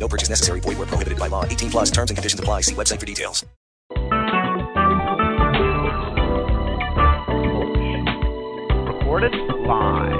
No purchase necessary. Void where prohibited by law. 18 plus terms and conditions apply. See website for details. Recorded live.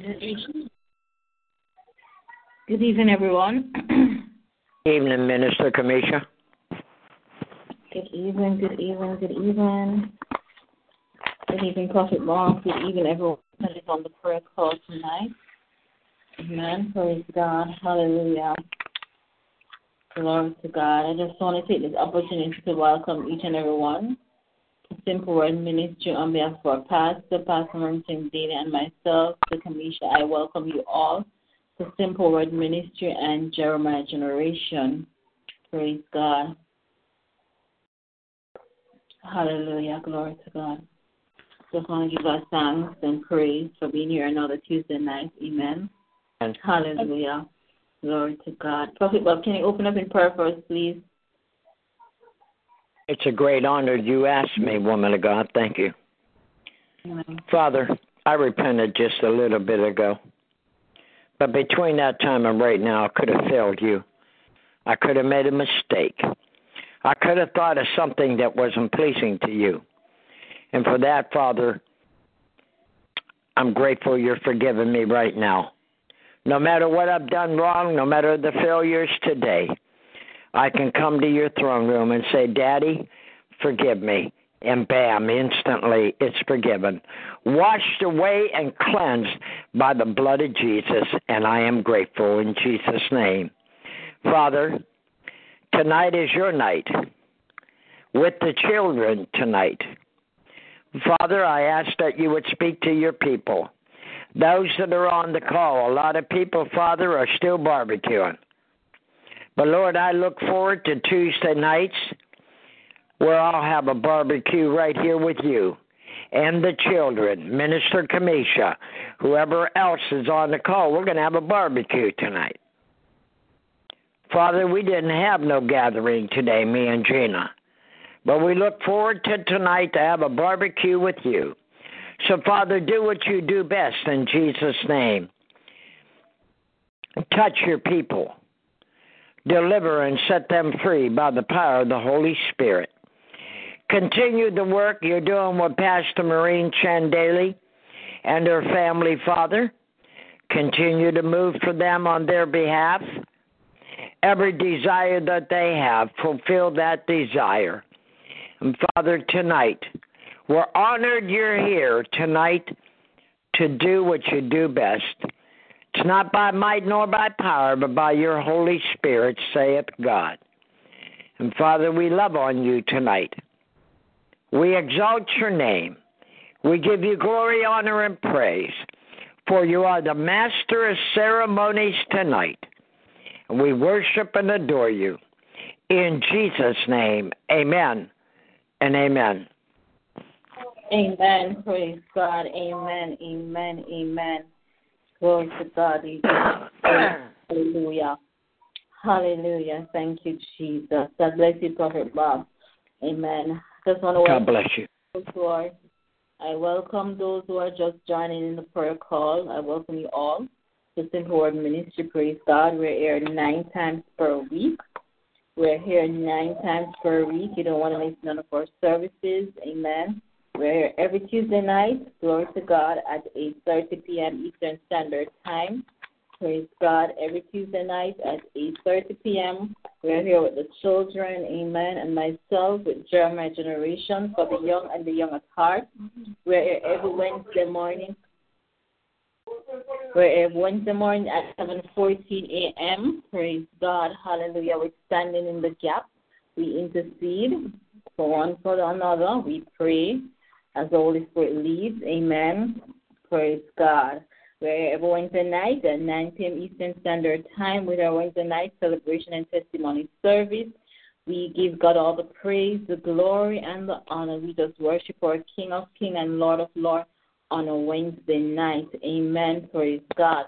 Good evening. Good evening, everyone. evening, Minister Kamisha. Good evening, good evening, good evening. Good evening, Prophet Mark. Good evening, everyone that is on the prayer call tonight. Amen. Praise God. Hallelujah. Glory to God. I just want to take this opportunity to welcome each and every one Simple Word Ministry on behalf of our pastor, Pastor Martin Daly, and myself, the Kamisha. I welcome you all to Simple Word Ministry and Jeremiah Generation. Praise God. Hallelujah. Glory to God. Just want to give us thanks and praise for being here another Tuesday night. Amen. And Hallelujah. Glory to God. Prophet Bob, can you open up in prayer for us, please? It's a great honor you asked me, woman of God. Thank you. Amen. Father, I repented just a little bit ago. But between that time and right now, I could have failed you. I could have made a mistake. I could have thought of something that wasn't pleasing to you. And for that, Father, I'm grateful you're forgiving me right now. No matter what I've done wrong, no matter the failures today, I can come to your throne room and say, Daddy, forgive me. And bam, instantly it's forgiven. Washed away and cleansed by the blood of Jesus, and I am grateful in Jesus' name. Father, tonight is your night with the children tonight. Father, I ask that you would speak to your people. Those that are on the call, a lot of people, Father, are still barbecuing. But Lord, I look forward to Tuesday nights where I'll have a barbecue right here with you and the children, Minister Kamisha, whoever else is on the call. We're going to have a barbecue tonight. Father, we didn't have no gathering today, me and Gina. But we look forward to tonight to have a barbecue with you. So, Father, do what you do best in Jesus' name. Touch your people, deliver and set them free by the power of the Holy Spirit. Continue the work you're doing with Pastor Maureen Chandeli and her family, Father. Continue to move for them on their behalf. Every desire that they have, fulfill that desire. And Father, tonight, we're honored you're here tonight to do what you do best. It's not by might nor by power, but by your Holy Spirit, saith God. And Father, we love on you tonight. We exalt your name. We give you glory, honor, and praise, for you are the master of ceremonies tonight. And we worship and adore you. In Jesus' name, amen and amen. Amen. Praise God. Amen. Amen. Amen. Glory to God. Hallelujah. Hallelujah. Thank you, Jesus. God bless you, Prophet Bob. Amen. Just want to God bless you. Who are, I welcome those who are just joining in the prayer call. I welcome you all to Simple Word Ministry. Praise God. We're here nine times per week. We're here nine times per week. You don't want to miss none of our services. Amen. We're every Tuesday night, glory to God, at 8.30 p.m. Eastern Standard Time. Praise God, every Tuesday night at 8.30 p.m. We're here with the children, amen, and myself with Jeremiah Generation for the young and the young at heart. We're here every Wednesday morning. We're here Wednesday morning at 7.14 a.m. Praise God, hallelujah. We're standing in the gap. We intercede for one for another. We pray as the Holy Spirit leads. Amen. Praise God. We're every Wednesday night at 9 p.m. Eastern Standard Time with our Wednesday night celebration and testimony service. We give God all the praise, the glory, and the honor. We just worship our King of Kings and Lord of Lords on a Wednesday night. Amen. Praise God.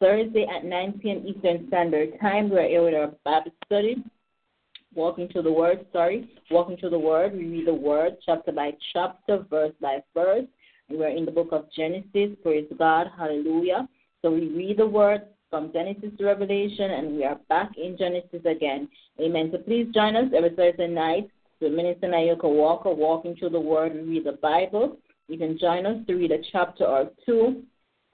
Thursday at 9 p.m. Eastern Standard Time, we're here with our Bible study walking to the word, sorry, walking to the word. We read the word chapter by chapter, verse by verse. And we're in the book of Genesis. Praise God. Hallelujah. So we read the word from Genesis to Revelation, and we are back in Genesis again. Amen. So please join us every Thursday night with Minister Nayoka Walker, walking through the word and read the Bible. You can join us to read a chapter or two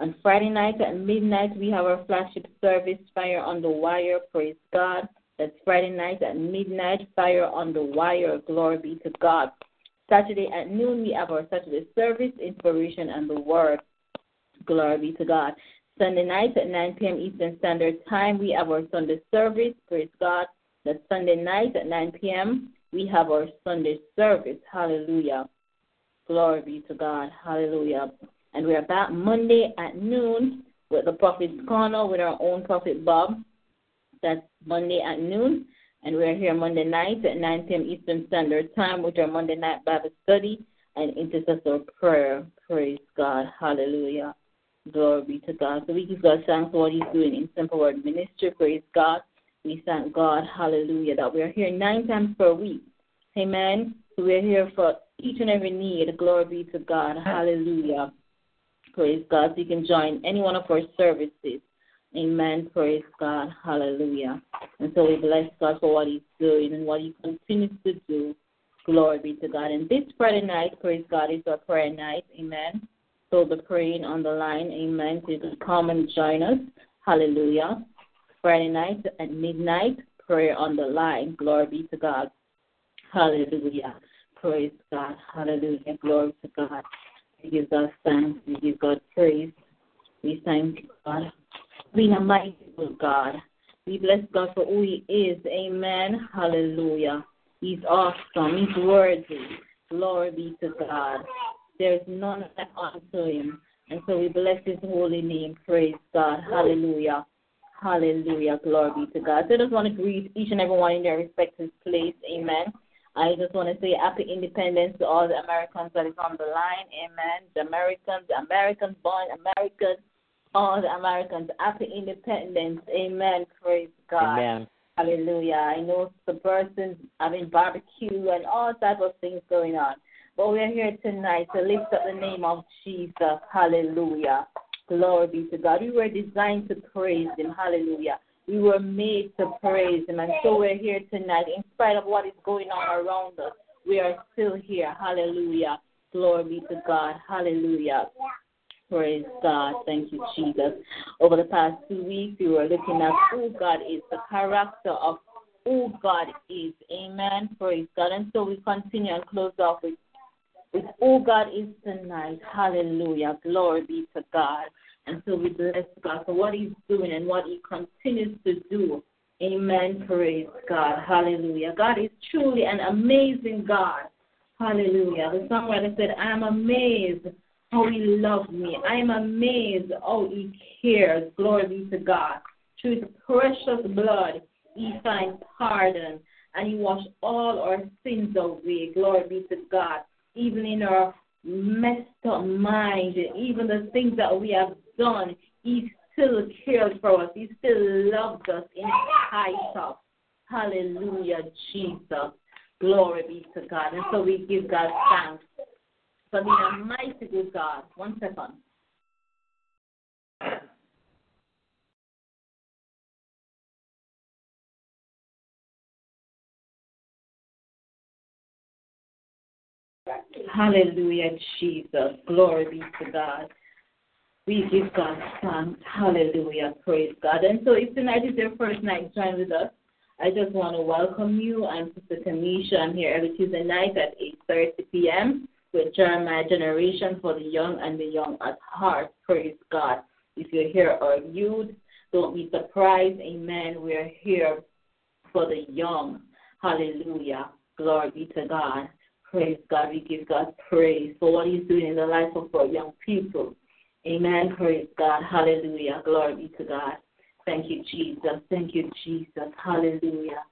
On Friday night at midnight, we have our flagship service, Fire on the Wire. Praise God. That's Friday night at midnight, Fire on the Wire. Glory be to God. Saturday at noon, we have our Saturday service, Inspiration and the Word. Glory be to God. Sunday night at 9 p.m. Eastern Standard Time, we have our Sunday service. Praise God. That's Sunday night at 9 p.m. We have our Sunday service. Hallelujah. Glory be to God. Hallelujah. And we are back Monday at noon with the Prophet's Corner with our own Prophet Bob. That's Monday at noon. And we're here Monday night at 9 p.m. Eastern Standard Time with our Monday night Bible study and intercessor prayer. Praise God. Hallelujah. Glory be to God. So we give God thanks for what He's doing in Simple Word Ministry. Praise God. We thank God. Hallelujah. That we are here nine times per week. Amen. So we're here for each and every need. Glory be to God. Hallelujah. Praise God. So you can join any one of our services. Amen. Praise God. Hallelujah. And so we bless God for what He's doing and what He continues to do. Glory be to God. And this Friday night, praise God, is our prayer night. Amen. So the praying on the line, amen. So you come and join us. Hallelujah. Friday night at midnight, prayer on the line. Glory be to God. Hallelujah. Praise God. Hallelujah. Glory to God. We give God thanks. We give God praise. We thank God. We are mighty God. We bless God for who He is. Amen. Hallelujah. He's awesome. He's worthy. Glory be to God. There is none like unto Him. And so we bless His holy name. Praise God. Hallelujah. Hallelujah. Glory be to God. So I just want to greet each and everyone in their respective place. Amen. I just want to say happy independence to all the Americans that is on the line. Amen. The Americans, the Americans born Americans, all the Americans, happy independence. Amen. Praise God. Amen. Hallelujah. I know the persons having barbecue and all type of things going on. But we're here tonight to lift up the name of Jesus. Hallelujah. Glory be to God. We were designed to praise Him. Hallelujah. We were made to praise Him. And so we're here tonight. In spite of what is going on around us, we are still here. Hallelujah. Glory be to God. Hallelujah. Praise God. Thank you, Jesus. Over the past two weeks, we were looking at who God is, the character of who God is. Amen. Praise God. And so we continue and close off with, with who God is tonight. Hallelujah. Glory be to God. And so we bless God for what He's doing and what He continues to do. Amen. Praise God. Hallelujah. God is truly an amazing God. Hallelujah. The songwriter said, I'm amazed how He loves me. I am amazed how He cares. Glory be to God. Through His precious blood, He finds pardon and He washes all our sins away. Glory be to God. Even in our messed up mind, even the things that we have done, He still cares for us. He still loves us in spite of. Hallelujah, Jesus. Glory be to God. And so we give God thanks for being a mighty good God. One second. Hallelujah, Jesus. Glory be to God. We give God thanks. Hallelujah. Praise God. And so if tonight is your first night join with us, I just want to welcome you. I'm Sister Tanisha. I'm here every Tuesday night at 8.30 p.m. with Jeremiah Generation for the Young and the Young at Heart. Praise God. If you're here or youth, don't be surprised. Amen. We're here for the young. Hallelujah. Glory be to God. Praise God. We give God praise for what He's doing in the life of our young people. Amen. Praise God. Hallelujah. Glory be to God. Thank you, Jesus. Thank you, Jesus. Hallelujah.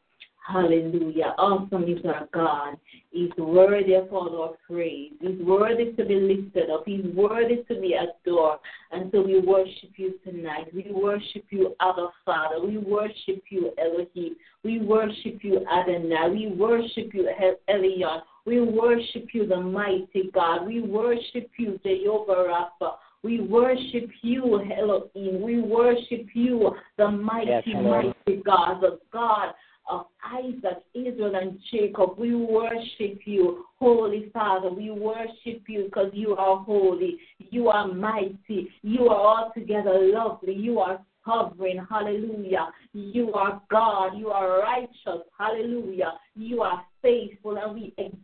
Hallelujah. Awesome is our God. He's worthy of all our praise. He's worthy to be lifted up. He's worthy to be adored. And so we worship you tonight. We worship you, Abba Father. We worship you, Elohim. We worship you, Adonai. We worship you, Elion. We worship you, the mighty God. We worship you, Jehovah Rapha. We worship you, Elohim. We worship you, the mighty, Yes, mighty God, the God of Isaac, Israel, and Jacob. We worship you, Holy Father. We worship you because you are holy. You are mighty. You are altogether lovely. You are sovereign. Hallelujah. You are God. You are righteous. Hallelujah. You are faithful, and we exalt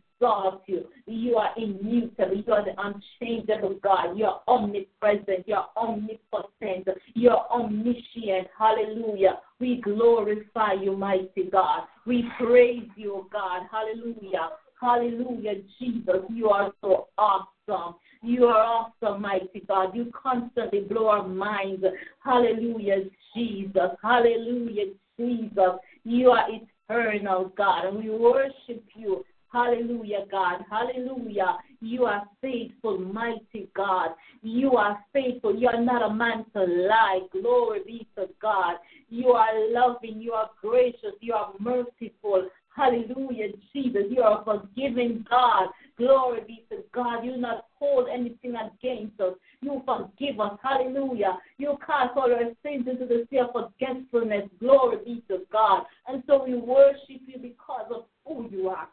you. You are immutable. You are the unchangeable God. You are omnipresent. You are omnipotent. You are omniscient. Hallelujah. We glorify you, mighty God. We praise you, God. Hallelujah. Hallelujah, Jesus. You are so awesome. You are awesome, mighty God. You constantly blow our minds. Hallelujah, Jesus. Hallelujah, Jesus. You are eternal, God, and we worship you. Hallelujah, God. Hallelujah. You are faithful, mighty God. You are faithful. You are not a man to lie. Glory be to God. You are loving. You are gracious. You are merciful. Hallelujah, Jesus. You are a forgiving God. Glory be to God. You not hold anything against us. You forgive us. Hallelujah. You cast all our sins into the sea of forgetfulness. Glory be to God. And so we worship you because of who you are.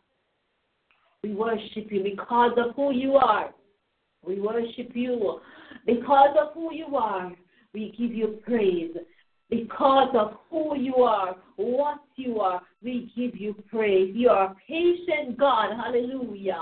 We worship you because of who you are. We worship you because of who you are. We give you praise because of who you are, what you are. We give you praise. You are patient God. Hallelujah.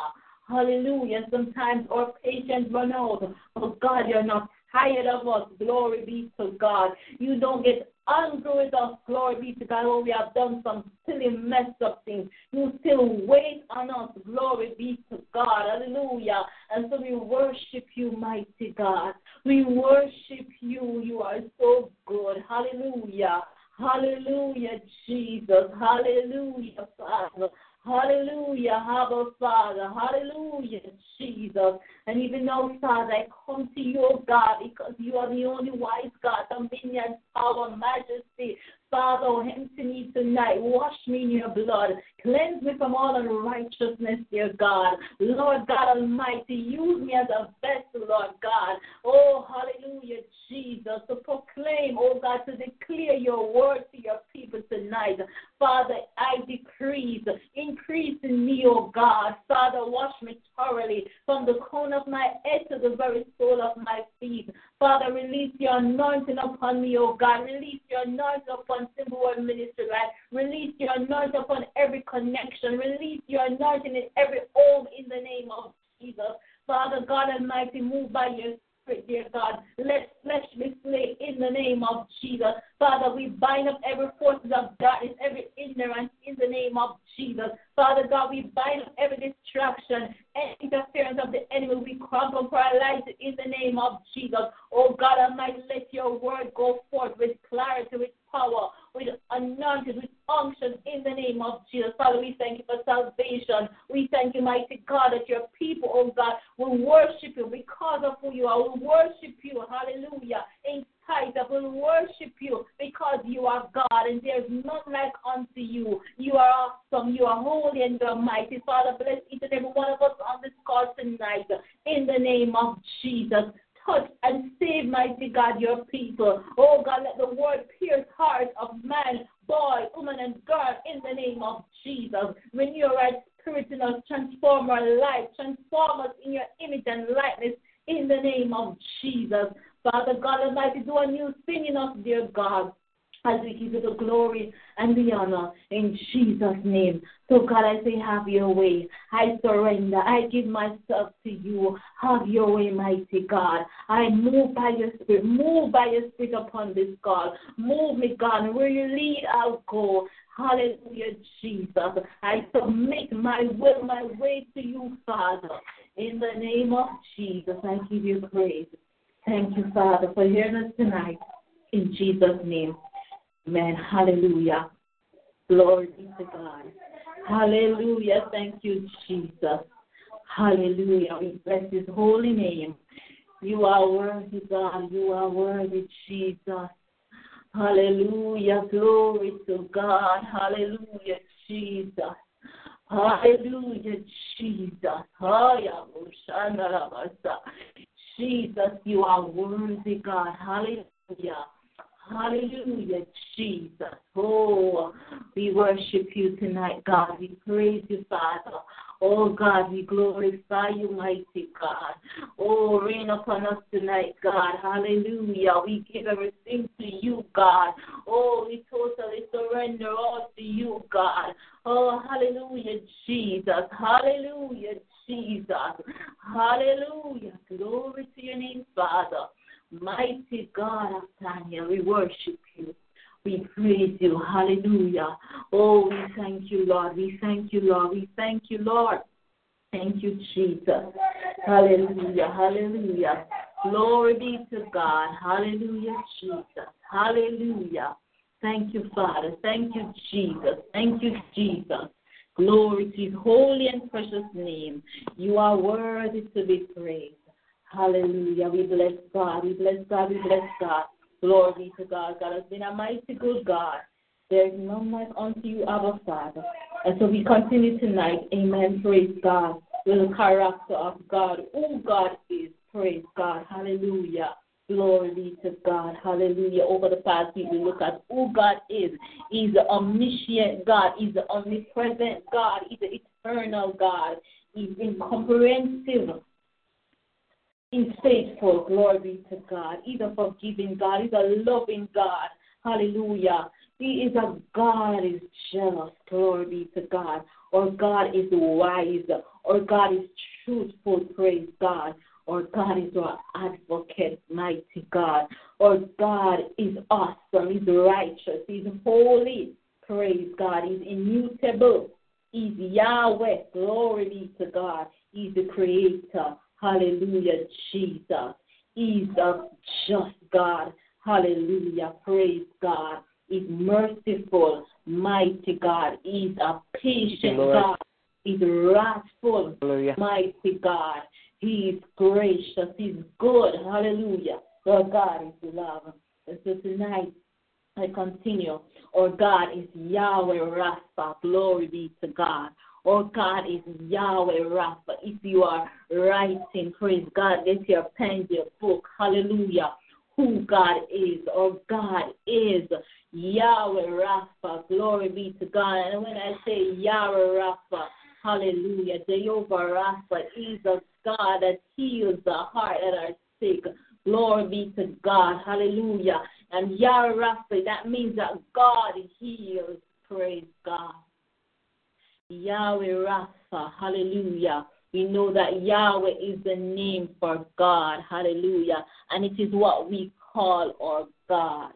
Hallelujah. Sometimes our patience run out. But God, you're not tired of us. Glory be to God. You don't get angry with us. Glory be to God. Oh, we have done some silly messed up things. You still wait on us. Glory be to God. Hallelujah. And so we worship you, mighty God. We worship you. You are so good. Hallelujah. Hallelujah, Jesus. Hallelujah, Father. Hallelujah, Abba Father. Hallelujah, Jesus. And even now, Father, I come to you, God, because you are the only wise God, dominion, power, majesty. Father, empty me tonight. Wash me in your blood. Cleanse me from all unrighteousness, dear God. Lord God Almighty, use me as a vessel, Lord God. Oh, hallelujah, Jesus, to proclaim, oh God, to declare your word to your people tonight. Father, I decrease, increase in me, oh God. Father, wash me thoroughly from the corner of my head to the very sole of my feet. Father, release your anointing upon me, oh God. Release your anointing upon Simple Word Ministry, right? Release your anointing upon every connection. Release your anointing in every home in the name of Jesus. Father God Almighty, move by your spirit, dear God. Let flesh be slain in the name of Jesus. Father, we bind up every forces of darkness, every ignorance in the name of Jesus. Father God, we bind up every distraction and interference of the enemy. We crumple, paralyze it in the name of Jesus. Oh God Almighty, let your word go forth with clarity, with power, with anointed, with unction in the name of Jesus. Father, we thank you for salvation. We thank you, mighty God, that your people, oh God, will worship you because of who you are. Will worship you, hallelujah, in spite of, will worship you because you are God and there's none like unto you. You are awesome, you are holy and you are mighty. Father, bless each and every one of us on this call tonight in the name of Jesus and save, mighty God, your people. Oh God, let the word pierce hearts of man, boy, woman, and girl in the name of Jesus. Renew your right spirit in us, transform our life, transform us in your image and likeness in the name of Jesus. Father God Almighty, do a new thing in us, dear God as we give you the glory and the honor in Jesus' name. So, God, I say, have your way. I surrender. I give myself to you. Have your way, mighty God. I move by your spirit. Move by your spirit upon this God. Move me, God. Where you lead, I'll go. Hallelujah, Jesus. I submit my will, my way to you, Father. In the name of Jesus, I give you praise. Thank you, Father, for hearing us tonight. In Jesus' name. Amen. Hallelujah. Glory to God. Hallelujah. Thank you, Jesus. Hallelujah. We bless his holy name. You are worthy, God. You are worthy, Jesus. Hallelujah. Glory to God. Hallelujah, Jesus. Hallelujah, Jesus. Jesus, you are worthy, God. Hallelujah. Hallelujah, Jesus. Oh, we worship you tonight, God. We praise you, Father. Oh God, we glorify you, mighty God. Oh, rain upon us tonight, God. Hallelujah. We give everything to you, God. Oh, we totally surrender all to you, God. Oh, hallelujah, Jesus. Hallelujah, Jesus. Hallelujah. Glory to your name, Father. Mighty God of Daniel, we worship you. We praise you. Hallelujah. Oh, we thank you, Lord. We thank you, Lord. We thank you, Lord. Thank you, Jesus. Hallelujah. Hallelujah. Glory be to God. Hallelujah, Jesus. Hallelujah. Thank you, Father. Thank you, Jesus. Thank you, Jesus. Glory to his holy and precious name. You are worthy to be praised. Hallelujah. We bless God. We bless God. We bless God. Glory to God. God has been a mighty good God. There is none like unto you, our Father. And so we continue tonight. Amen. Praise God. With the character of God. Who God is. Praise God. Hallelujah. Glory to God. Hallelujah. Over the past week, we look at who God is. He's the omniscient God. He's the omnipresent God. He's the eternal God. He's incomprehensible. He's faithful. Glory to God. He's a forgiving God. He's a loving God. Hallelujah. He is a God is jealous. Glory be to God. Or God is wise. Or God is truthful. Praise God. Or God is our advocate, mighty God. Or God is awesome. He's righteous. He's holy. Praise God. He's immutable. He's Yahweh. Glory be to God. He's the creator. Hallelujah, Jesus. He's a just God. Hallelujah. Praise God. He's merciful, mighty God. He's a patient Lord. God. He's wrathful, Hallelujah. mighty God. He's gracious. He's good. Hallelujah. Our God is love. And so tonight, I continue. Our God is Yahweh Rapha. Glory be to God. Our God is Yahweh Rapha. If you are writing, praise God, get your pen, your book. Hallelujah. Who God is. Our God is Yahweh Rapha. Glory be to God. And when I say Yahweh Rapha, hallelujah, Jehovah Rapha is a God that heals the heart that are sick. Glory be to God. Hallelujah. And Yahweh Rapha, that means that God heals. Praise God. Yahweh Rapha. Hallelujah. We know that Yahweh is the name for God. Hallelujah. And it is what we call our God.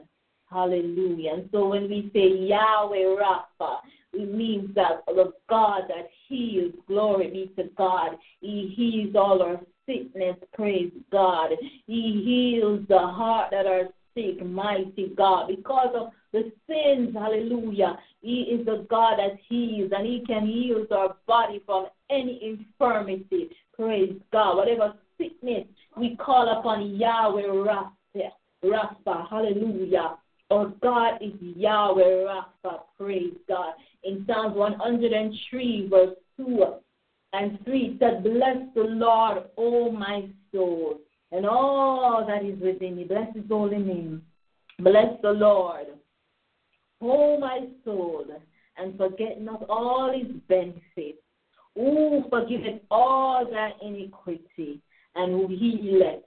Hallelujah. And so when we say Yahweh Rapha, it means that the God that heals, glory be to God. He heals all our sickness, praise God. He heals the heart that are sick, mighty God, because of the sins, hallelujah. He is the God that heals, and He can heal our body from any infirmity, praise God. Whatever sickness, we call upon Yahweh Rapha, Rapha, hallelujah. Our God is Yahweh Rapha, praise God. In Psalms 103, verse 2 and 3, it said, Bless the Lord, O my soul, and all that is within me. Bless his holy name. Bless the Lord, O my soul, and forget not all his benefits. Who forgiveth all thy iniquity, and who healeth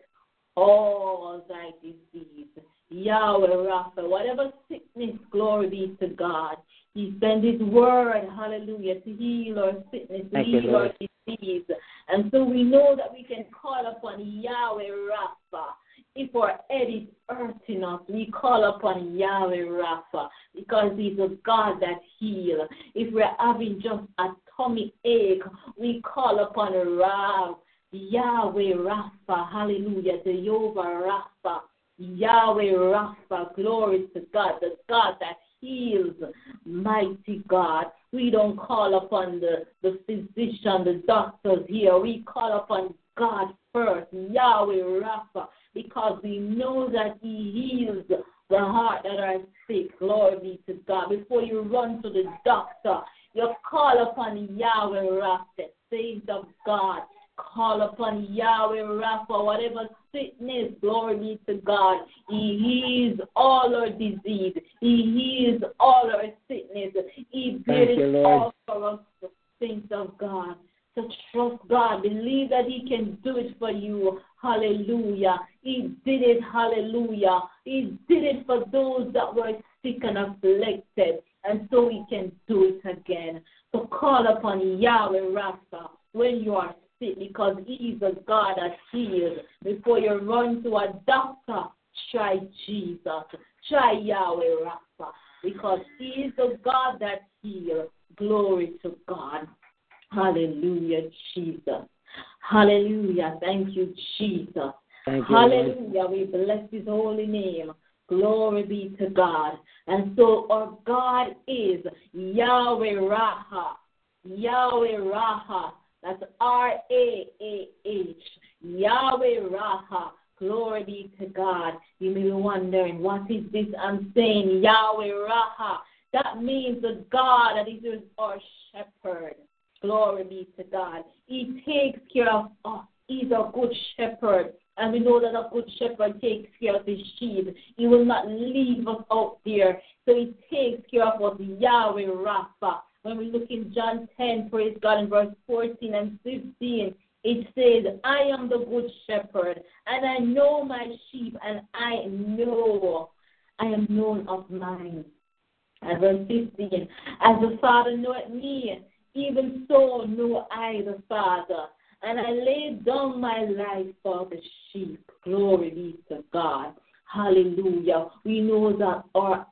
all thy disease. Yahweh Rapha, whatever sickness, glory be to God. He sent His word, hallelujah, to heal our sickness, to Thank you, heal our disease. And so we know that we can call upon Yahweh Rapha. If our head is hurting us, we call upon Yahweh Rapha because He's a God that heals. If we're having just a tummy ache, we call upon Rav, Yahweh Rapha, hallelujah, Jehovah Rapha, Yahweh Rapha, glory to God, the God that heals, mighty God. We don't call upon the, the physician, the doctors here. We call upon God first, Yahweh Rapha, because we know that He heals the heart that are sick. Glory be to God. Before you run to the doctor, you call upon Yahweh Rapha, saints of God. call upon Yahweh Rapha, whatever sickness, glory be to God. He heals all our disease. He heals all our sickness. He did it all for us, the saints of God. So trust God. Believe that He can do it for you. Hallelujah. He did it. Hallelujah. He did it for those that were sick and afflicted. And so He can do it again. So call upon Yahweh Rapha when you are sick because He is a God that heals. Before you run to a doctor, try Jesus. Try Yahweh Rapha because He is the God that heals. Glory to God. Hallelujah, Jesus. Hallelujah. Thank you, Jesus. Thank you, Hallelujah. Lord. We bless his holy name. Glory be to God. And so our God is Yahweh Raha. Yahweh Raha. That's R A A H. Yahweh Raha. Glory be to God. You may be wondering, what is this I'm saying? Yahweh Raha. That means the God that is our shepherd. Glory be to God. He takes care of us. He's a good shepherd. And we know that a good shepherd takes care of his sheep. He will not leave us out there. So he takes care of us, Yahweh Rapha. When we look in John 10, praise God, in verse 14 and 15, it says, I am the good shepherd, and I know my sheep, and I know, I am known of mine. And verse 15, as the Father knoweth me, even so know I the Father. And I lay down my life for the sheep. Glory be to God. Hallelujah. We know that our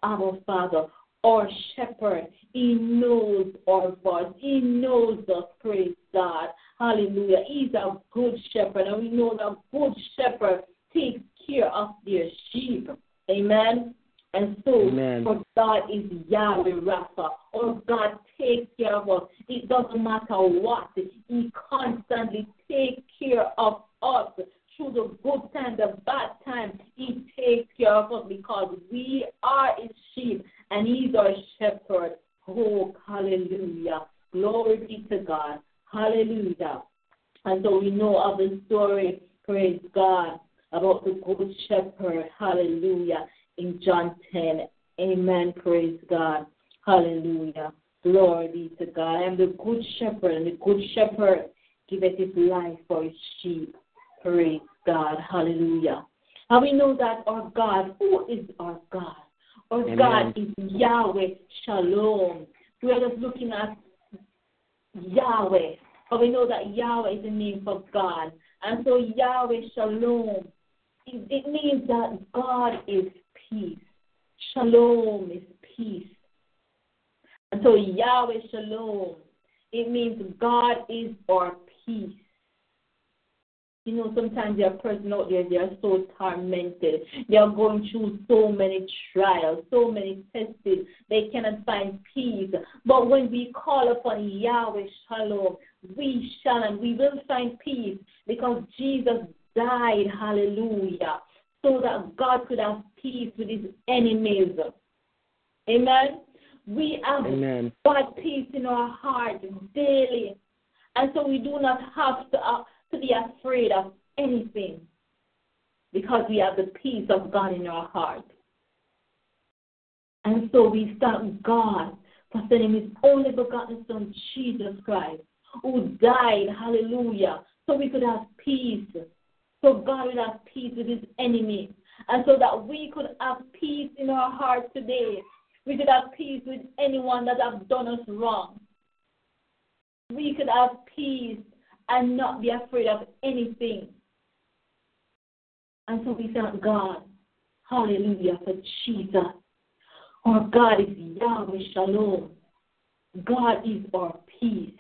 Father, our shepherd, he knows our voice. He knows us. Praise God. Hallelujah. He's a good shepherd. And we know that good shepherd takes care of their sheep. Amen. And so, Amen. for God is Yahweh Rapha, or God takes care of us. It doesn't matter what, He constantly takes care of us through the good time, the bad time. He takes care of us because we are His sheep, and He's our shepherd. Oh, hallelujah. Glory be to God. Hallelujah. And so we know of the story, praise God, about the good shepherd. Hallelujah in John 10. Amen. Praise God. Hallelujah. Glory be to God. I am the good shepherd, and the good shepherd giveth his life for his sheep. Praise God. Hallelujah. And we know that our God, who is our God? Our Amen. God is Yahweh Shalom. We are just looking at Yahweh. But we know that Yahweh is the name for God. And so Yahweh Shalom, it, it means that God is peace. Shalom is peace. And so Yahweh Shalom, it means God is our peace. You know, sometimes there are persons out there, they are so tormented. They are going through so many trials, so many tests. They cannot find peace. But when we call upon Yahweh Shalom, we shall and we will find peace because Jesus died, hallelujah, so that God could have peace with his enemies. Amen. We have Amen. God peace in our heart daily. And so we do not have to, uh, to be afraid of anything because we have the peace of God in our heart. And so we thank God for sending his only begotten Son, Jesus Christ, who died, hallelujah, so we could have peace. So God would have peace with his enemies. And so that we could have peace in our hearts today. We could have peace with anyone that have done us wrong. We could have peace and not be afraid of anything. And so we thank God. Hallelujah for Jesus. Our God is Yahweh Shalom. God is our peace.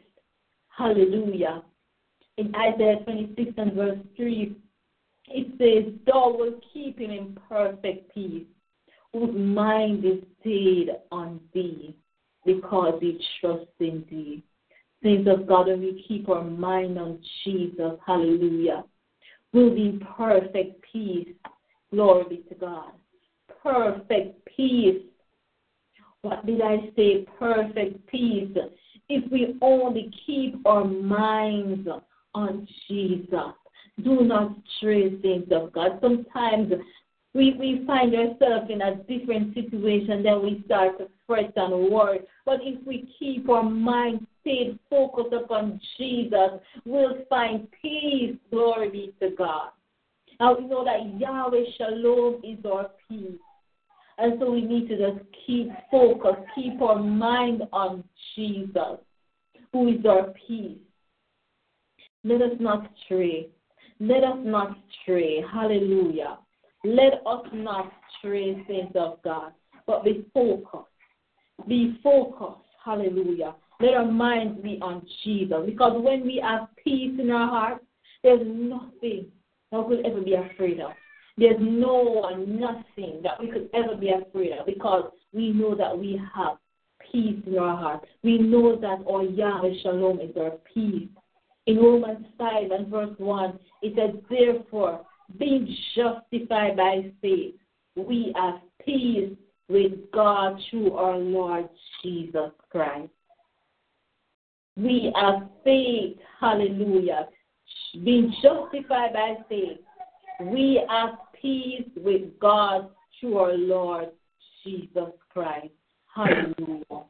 Hallelujah. In Isaiah 26 and verse 3, it says, Thou wilt keep him in perfect peace, whose mind is stayed on thee, because he trusts in thee. Saints of God, when we keep our mind on Jesus, hallelujah, we'll be in perfect peace. Glory be to God. Perfect peace. What did I say? Perfect peace. If we only keep our minds on Jesus. Do not stray, saints of God. Sometimes we, we find ourselves in a different situation, then we start to fret and worry. But if we keep our mind stayed focused upon Jesus, we'll find peace. Glory be to God. Now we know that Yahweh Shalom is our peace. And so we need to just keep focused, keep our mind on Jesus, who is our peace. Let us not stray. Let us not stray. Hallelujah. Let us not stray, saints of God, but be focused. Be focused. Hallelujah. Let our minds be on Jesus. Because when we have peace in our hearts, there's nothing that we'll ever be afraid of. There's no one, nothing that we could ever be afraid of because we know that we have peace in our heart. We know that our Yahweh Shalom is our peace. In Romans 5 and verse 1, it says, Therefore, being justified by faith, we have peace with God through our Lord Jesus Christ. We have faith, hallelujah. Being justified by faith, we have peace with God through our Lord Jesus Christ. Hallelujah.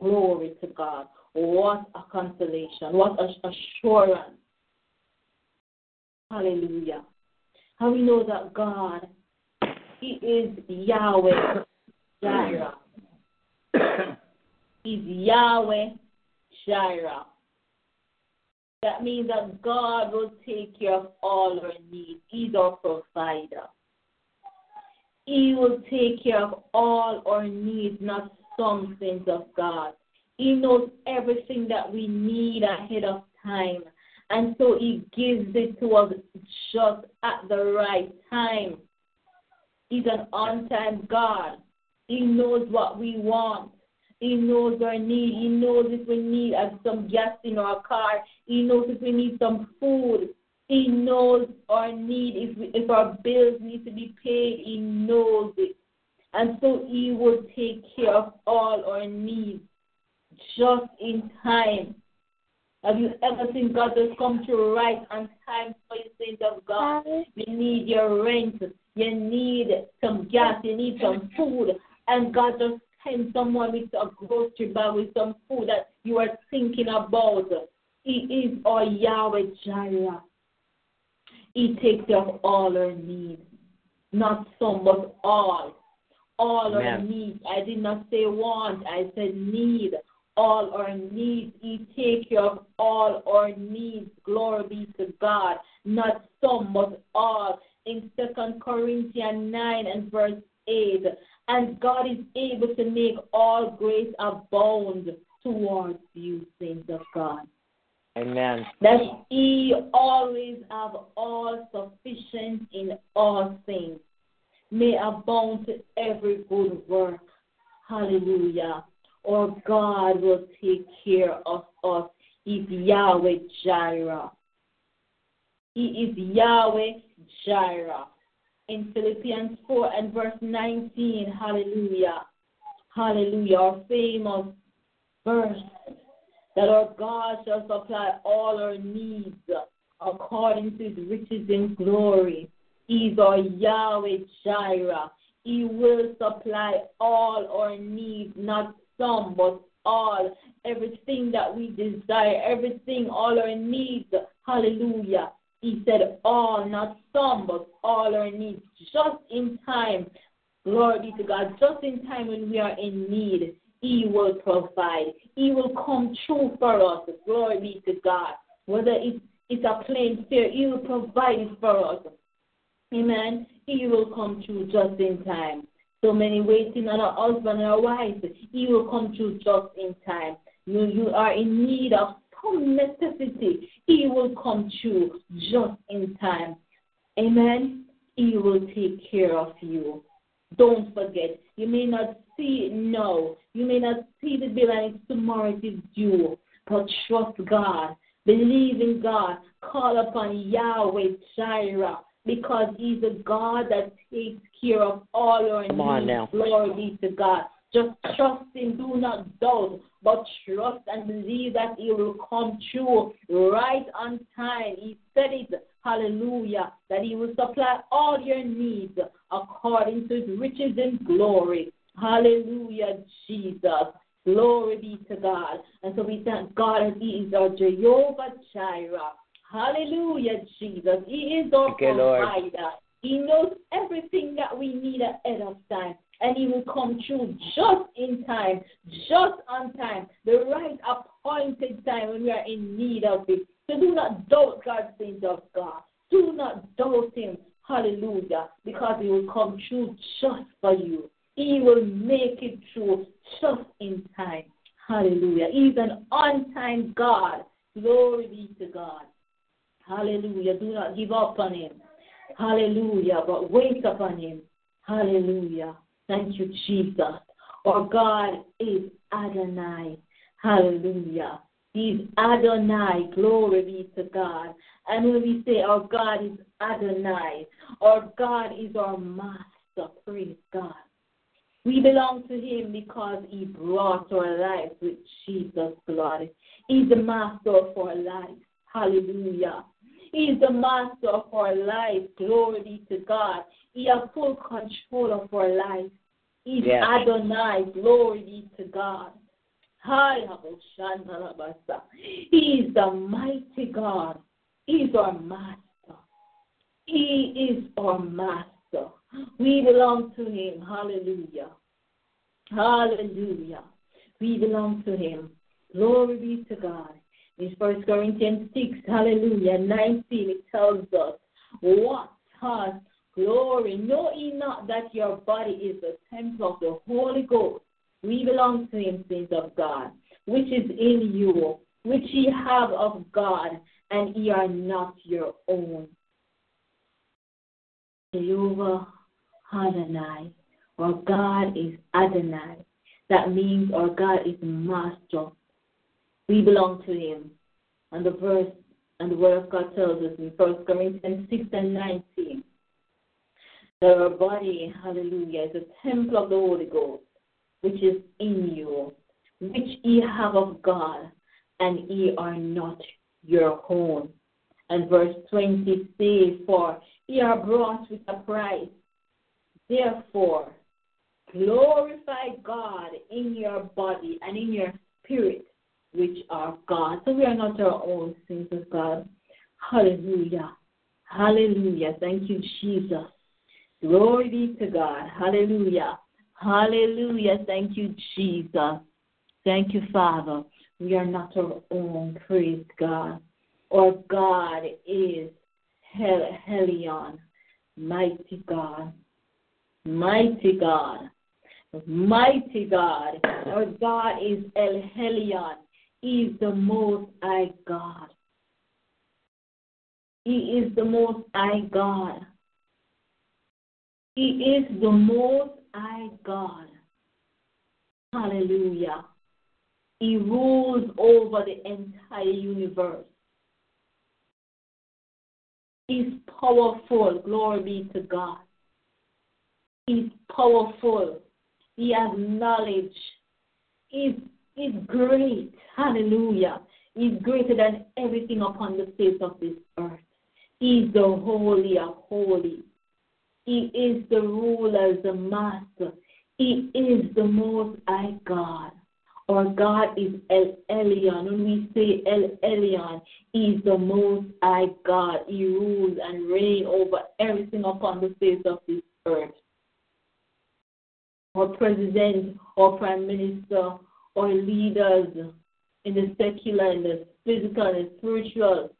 Glory to God. What a consolation. What an assurance. Hallelujah. How we know that God, He is Yahweh Jireh. He's Yahweh Jireh. That means that God will take care of all our needs. He's our provider. He will take care of all our needs, not some things of God. He knows everything that we need ahead of time. And so He gives it to us just at the right time. He's an on time God. He knows what we want. He knows our need. He knows if we need uh, some gas in our car. He knows if we need some food. He knows our need. If, we, if our bills need to be paid, He knows it. And so He will take care of all our needs just in time. Have you ever seen God just come through right on time for you, saints of God? You need your rent. You need some gas. You need some food. And God just send someone with a grocery bag with some food that you are thinking about. He is our Yahweh Jireh. He takes care of all our needs. Not some, but all. All Amen. our needs. I did not say want, I said need all our needs. He take care of all our needs. Glory be to God. Not some, but all. In Second Corinthians 9 and verse 8. And God is able to make all grace abound towards you, saints of God. Amen. That He always have all sufficient in all things. May abound to every good work. Hallelujah. Or God will take care of us. He's Yahweh Jireh. He is Yahweh Jireh in Philippians 4 and verse 19. Hallelujah. Hallelujah. Our famous verse that our God shall supply all our needs according to his riches in glory. He's our Yahweh Jireh. He will supply all our needs, not some, but all. Everything that we desire, everything, all our needs. Hallelujah. He said all, not some, but all our needs, just in time. Glory be to God. Just in time when we are in need, He will provide. He will come true for us. Glory be to God. Whether it's, it's a plane fare, He will provide it for us. Amen. He will come true just in time. So many waiting on a husband or a wife. He will come true just in time. You, you are in need of some necessity, He will come true just in time. Amen. He will take care of you. Don't forget, you may not see it now. You may not see the bill and tomorrow it is due. But trust God. Believe in God. Call upon Yahweh Jireh because He's a God that takes care of all our Come needs. Glory be to God. Just trust Him. Do not doubt, but trust and believe that He will come true right on time. He said it, hallelujah, that He will supply all your needs according to His riches and glory. Hallelujah, Jesus. Glory be to God. And so we thank God that He is our Jehovah Jireh. Hallelujah, Jesus. He is our provider. He knows everything that we need ahead of time. And He will come true just in time, just on time, the right appointed time when we are in need of it. So do not doubt God's things of God. Do not doubt Him. Hallelujah. Because He will come true just for you. He will make it true just in time. Hallelujah. He's an on time God. Glory be to God. Hallelujah. Do not give up on him. Hallelujah. But wait upon him. Hallelujah. Thank you, Jesus. Our God is Adonai. Hallelujah. He's Adonai. Glory be to God. And when we say our God is Adonai, our God is our master. Praise God. We belong to him because he brought our life with Jesus' blood. He's the master of our life. Hallelujah. He's the master of our life. Glory be to God. He has full control of our life. He's yes. Adonai. Glory be to God. He is the mighty God. He's our master. He is our master. We belong to Him. Hallelujah. Hallelujah. We belong to Him. Glory be to God. In 1 Corinthians 6, hallelujah, 19, it tells us, What has glory? Know ye not that your body is the temple of the Holy Ghost? We belong to Him, saints of God, which is in you, which ye have of God, and ye are not your own. Jehovah Adonai. or God is Adonai. That means our God is master. We belong to him. And the verse and the word of God tells us in 1 Corinthians 6 and 19 that our body, hallelujah, is a temple of the Holy Ghost, which is in you, which ye have of God, and ye are not your own. And verse 20 says, For ye are brought with a price. Therefore, glorify God in your body and in your spirit, which are God. So we are not our own sins of God. Hallelujah. Hallelujah. Thank you, Jesus. Glory be to God. Hallelujah. Hallelujah. Thank you, Jesus. Thank you, Father. We are not our own. Praise God. Our God is Hel- Helion, mighty God. Mighty God. Mighty God. Our God is El Helion. He is the most high God. He is the most high God. He is the most high God. Hallelujah. He rules over the entire universe. He's powerful. Glory be to God is powerful. He has knowledge. He's, he's great. Hallelujah. He's greater than everything upon the face of this earth. He's the holy of holy. He is the ruler, the master. He is the most high God. Our God is El Elyon. When we say El Elyon, is the most high God. He rules and reigns over everything upon the face of this earth or president or prime minister or leaders in the secular and the physical and spiritual.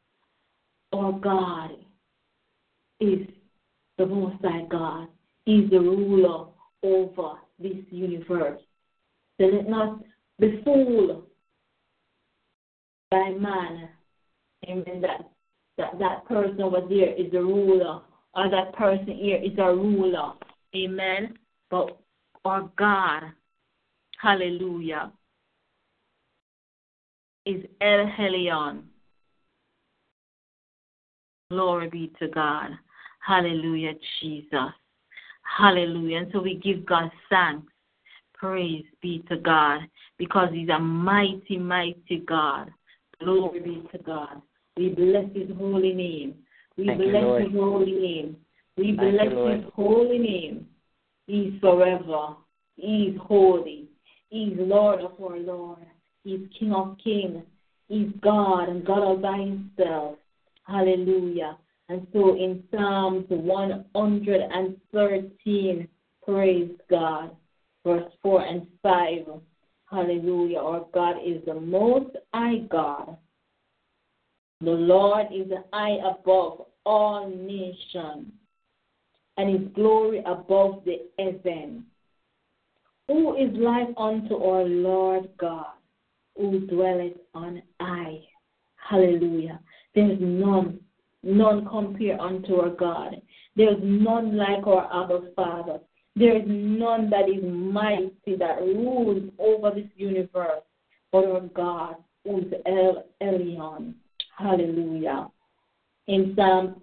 or God is the Most High God. is the ruler over this universe. So let not be fooled by man. Amen. That, that that person over there is the ruler, or that person here is a ruler. Amen. But our God, hallelujah, is El Helion. Glory be to God. Hallelujah, Jesus. Hallelujah. And so we give God thanks. Praise be to God because He's a mighty, mighty God. Glory be to God. We bless His holy name. We Thank bless Lord. His holy name. We Thank bless you, His holy name. He's forever. He's holy. He's Lord of our Lord. He's King of kings. He's God and God all by himself. Hallelujah. And so in Psalms 113, praise God, verse 4 and 5. Hallelujah. Our God is the most high God. The Lord is high above all nations, and his glory above the heavens. Who is like unto our Lord God, who dwelleth on high? Hallelujah. There is none, none compare unto our God. There is none like our Abba Father. There is none that is mighty that rules over this universe but our God, who is El Elyon. Hallelujah. In Psalm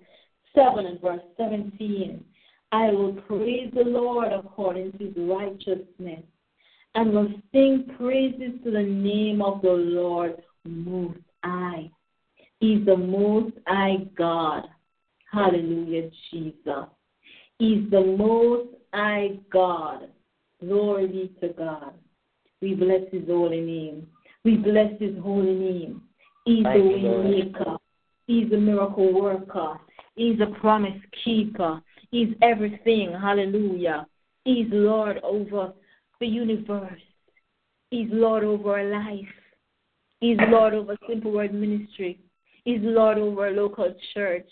7 and verse 17, I will praise the Lord according to his righteousness and will sing praises to the name of the Lord Most High. He's the Most High God. Hallelujah, Jesus. He's the Most High God. Glory be to God. We bless his holy name. We bless his holy name. He's Thank the way maker. He's a miracle worker. He's a promise keeper. He's everything. Hallelujah. He's Lord over the universe. He's Lord over our life. He's Lord over Simple Word Ministry. He's Lord over local church.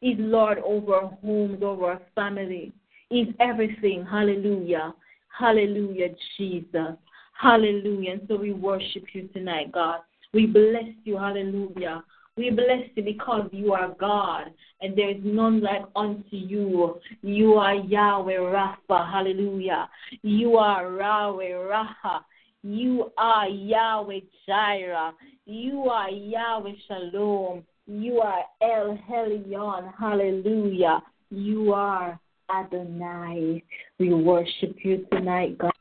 He's Lord over our homes, over our family. He's everything. Hallelujah. Hallelujah, Jesus. Hallelujah. And so we worship you tonight, God. We bless you. Hallelujah. We bless you because you are God and there is none like unto you. You are Yahweh Rapha. Hallelujah. You are Yahweh Raha. You are Yahweh Jireh. You are Yahweh Shalom. You are El Elyon. Hallelujah. You are Adonai. We worship you tonight, God.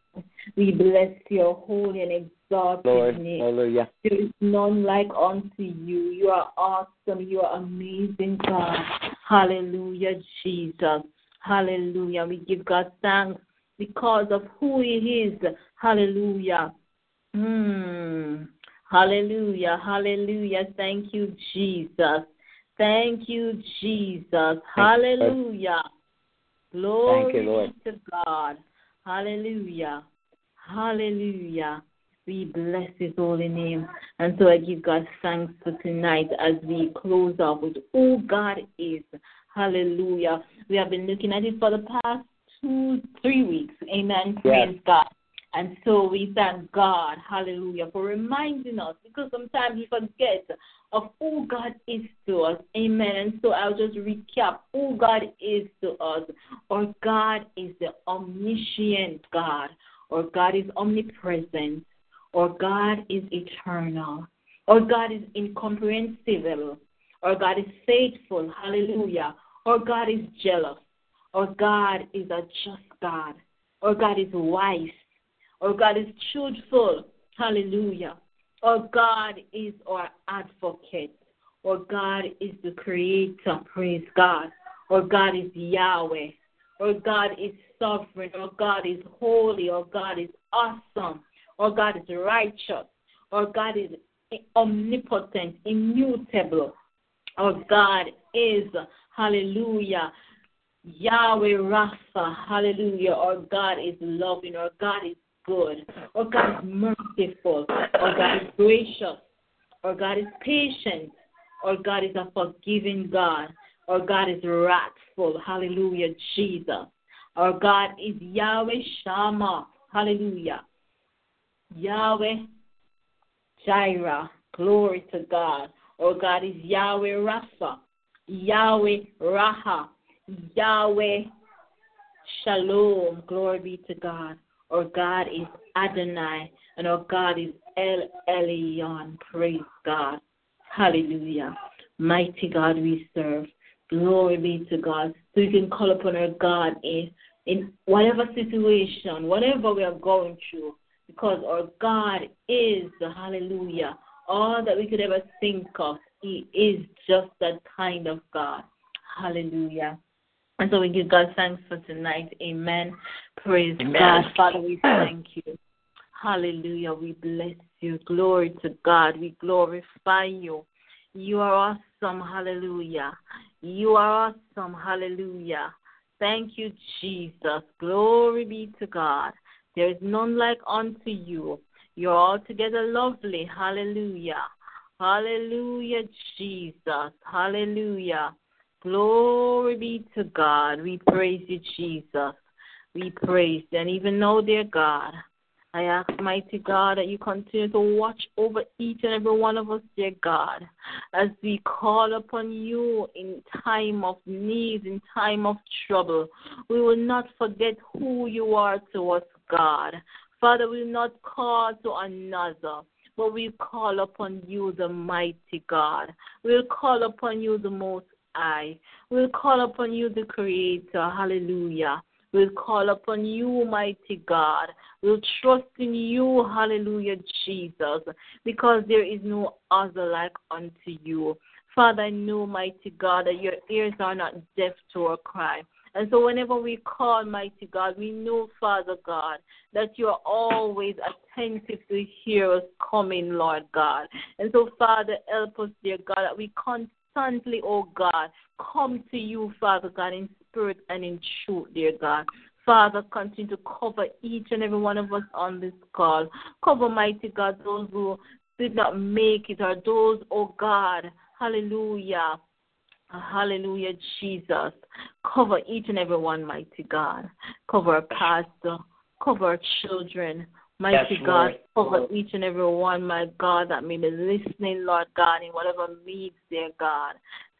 We bless your holy and exalted Lord. name. Hallelujah. There is none like unto you. You are awesome. You are amazing, God. Hallelujah, Jesus. Hallelujah. We give God thanks because of who He is. Hallelujah. Mm. Hallelujah. Hallelujah. Thank you, Jesus. Thank you, Jesus. Lord. Hallelujah. Glory Thank you, to God. Hallelujah. Hallelujah. We bless his holy name. And so I give God thanks for tonight as we close off with who God is. Hallelujah. We have been looking at it for the past two, three weeks. Amen. Yes. Praise God. And so we thank God, hallelujah, for reminding us because sometimes we forget of who God is to us. Amen. And so I'll just recap who God is to us. Our God is the omniscient God. Our God is omnipresent. Our God is eternal. Our God is incomprehensible. Our God is faithful. Hallelujah. Our God is jealous. Our God is a just God. Our God is wise. Our God is truthful. Hallelujah. Our God is our advocate. Our God is the creator. Praise God. Our God is Yahweh. Our God is sovereign. Our God is holy. Our God is awesome. Our God is righteous. Our God is omnipotent, immutable. Our God is, hallelujah, Yahweh Rapha, hallelujah. Our God is loving. Our God is good. Our God is merciful. Our God is gracious. Our God is patient. Our God is a forgiving God. Our God is wrathful. Hallelujah, Jesus. Our God is Yahweh Shammah. Hallelujah. Yahweh Jireh. Glory to God. Our God is Yahweh Rapha. Yahweh Raha. Yahweh Shalom. Glory be to God. Our God is Adonai. And our God is El Elyon. Praise God. Hallelujah. Mighty God we serve. Glory be to God. So you can call upon our God in, in whatever situation, whatever we are going through, because our God is, the hallelujah, all that we could ever think of. He is just that kind of God. Hallelujah. And so we give God thanks for tonight. Amen. Praise Amen. God. Father, we thank you. Hallelujah. We bless you. Glory to God. We glorify you. You are awesome. Hallelujah. You are awesome. Hallelujah. Thank you, Jesus. Glory be to God. There is none like unto you. You're altogether lovely. Hallelujah. Hallelujah, Jesus. Hallelujah. Glory be to God. We praise you, Jesus. We praise you. And even now, dear God, I ask, mighty God, that you continue to watch over each and every one of us, dear God, as we call upon you in time of need, in time of trouble. We will not forget who you are to us, God. Father, we will not call to another, but we call upon you, the mighty God. We'll call upon you, the most high. We'll call upon you, the Creator. Hallelujah. We'll call upon you, mighty God. We'll trust in you, hallelujah, Jesus, because there is no other like unto you. Father, I know, mighty God, that your ears are not deaf to our cry. And so whenever we call, mighty God, we know, Father God, that you're always attentive to hear us coming, Lord God. And so, Father, help us, dear God, that we constantly, oh God, come to you, Father God, in spirit and in truth, dear God. Father, continue to cover each and every one of us on this call. Cover, mighty God, those who did not make it, or those, oh God, hallelujah. Hallelujah, Jesus. Cover each and every one, mighty God. Cover our pastor. Cover our children. Mighty yes, God, cover each and every one, my God, that may be listening, Lord God, in whatever needs, dear God.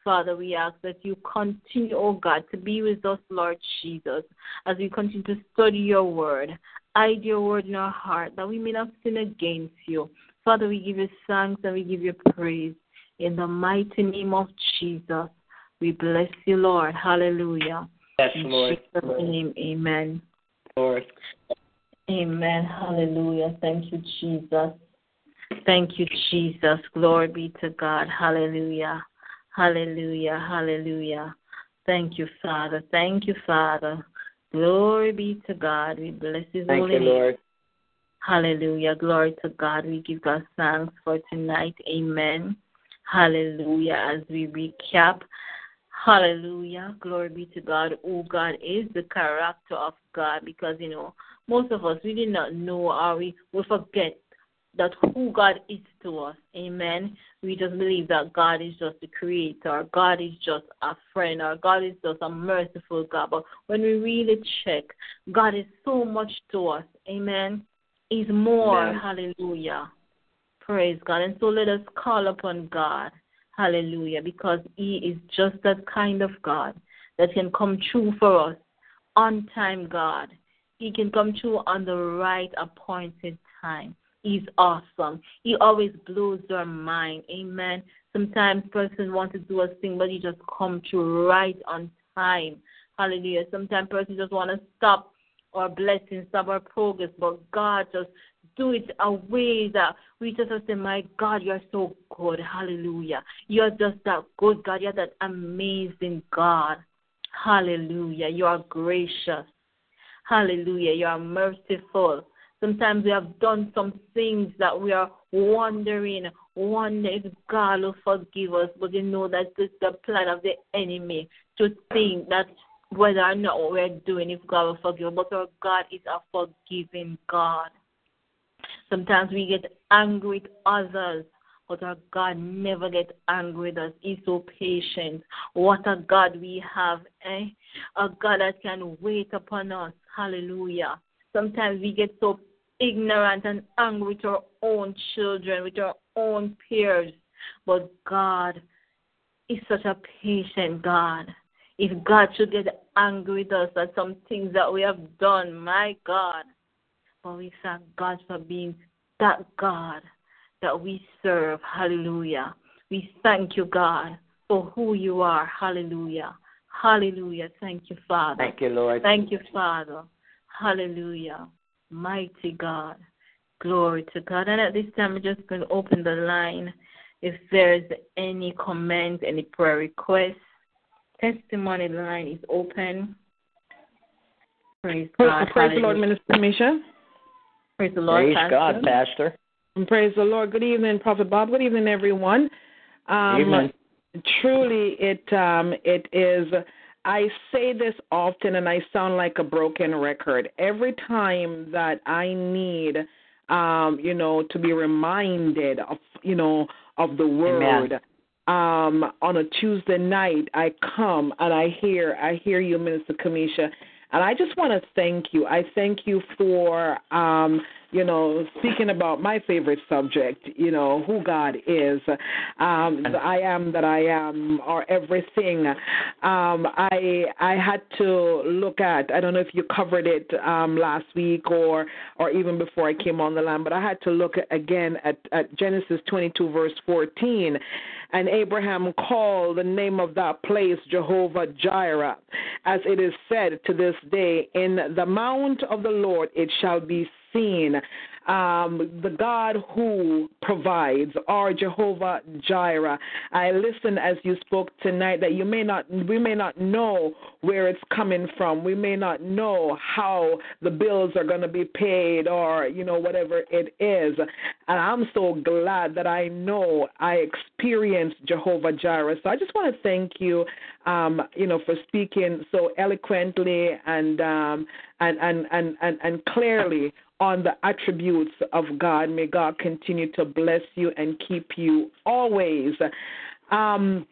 Father, we ask that you continue, oh God, to be with us, Lord Jesus, as we continue to study your word. Hide your word in our heart that we may not sin against you. Father, we give you thanks and we give you praise. In the mighty name of Jesus, we bless you, Lord. Hallelujah. Yes, in Lord. Jesus' name, amen. Lord. Amen. Hallelujah. Thank you, Jesus. Thank you, Jesus. Glory be to God. Hallelujah. Hallelujah. Hallelujah. Thank you, Father. Thank you, Father. Glory be to God. We bless His Thank holy you, name. Lord. Hallelujah. Glory to God. We give God thanks for tonight. Amen. Hallelujah. As we recap, hallelujah. Glory be to God. Who God is, the character of God. Because, you know, most of us, we did not know or we, we forget that who God is to us. Amen. We just believe that God is just the creator, God is just a friend, or God is just a merciful God. But when we really check, God is so much to us. Amen. He's more. Amen. Hallelujah. Praise God. And so let us call upon God. Hallelujah. Because He is just that kind of God that can come true for us on time, God. He can come true on the right appointed time. He's awesome. He always blows your mind. Amen. Sometimes person want to do a thing, but he just come to right on time. Hallelujah. Sometimes person just want to stop our blessing, stop our progress, but God just do it a way that we just say, My God, you're so good. Hallelujah. You're just that good God. You're that amazing God. Hallelujah. You are gracious. Hallelujah. You are merciful. Sometimes we have done some things that we are wondering, wonder if God will forgive us, but you know that it's the plan of the enemy to think that whether or not what we're doing, if God will forgive us. But our God is a forgiving God. Sometimes we get angry with others, but our God never gets angry with us. He's so patient. What a God we have, eh? A God that can wait upon us. Hallelujah. Sometimes we get so ignorant and angry with our own children, with our own peers. But God is such a patient God. If God should get angry with us at some things that we have done, my God. But we thank God for being that God that we serve. Hallelujah. We thank you, God, for who you are. Hallelujah. Hallelujah. Thank you, Father. Thank you, Lord. Thank you, Father. Hallelujah. Mighty God. Glory to God. And at this time, we're just going to open the line. If there's any comment, any prayer request, testimony line is open. Praise God. Praise the Lord, Minister Kamisha. Praise the Lord, Praise Pastor. God, Pastor. And praise the Lord. Good evening, Prophet Bob. Good evening, everyone. Um, Evening. Truly, it um, it is. I say this often, and I sound like a broken record. Every time that I need, um, you know, to be reminded of, you know, of the word. Um, on a Tuesday night, I come and I hear, I hear you, Minister Kamisha, and I just want to thank you. I thank you for, um, you know, speaking about my favorite subject, you know, who God is. Um, I am that I am, or everything. Um, I I had to look at. I don't know if you covered it um, last week or or even before I came on the line, but I had to look again at, at Genesis 22 verse 14, and Abraham called the name of that place Jehovah Jireh, as it is said to this day, in the mount of the Lord it shall be seen. Um, the God who provides, our Jehovah Jireh. I listened as you spoke tonight that you may not, we may not know where it's coming from. We may not know how the bills are going to be paid, or you know whatever it is. And I'm so glad that I know I experienced Jehovah Jireh. So I just want to thank you, um, you know, for speaking so eloquently and um, and, and and and and clearly on the attributes of God. May God continue to bless you and keep you always. Um,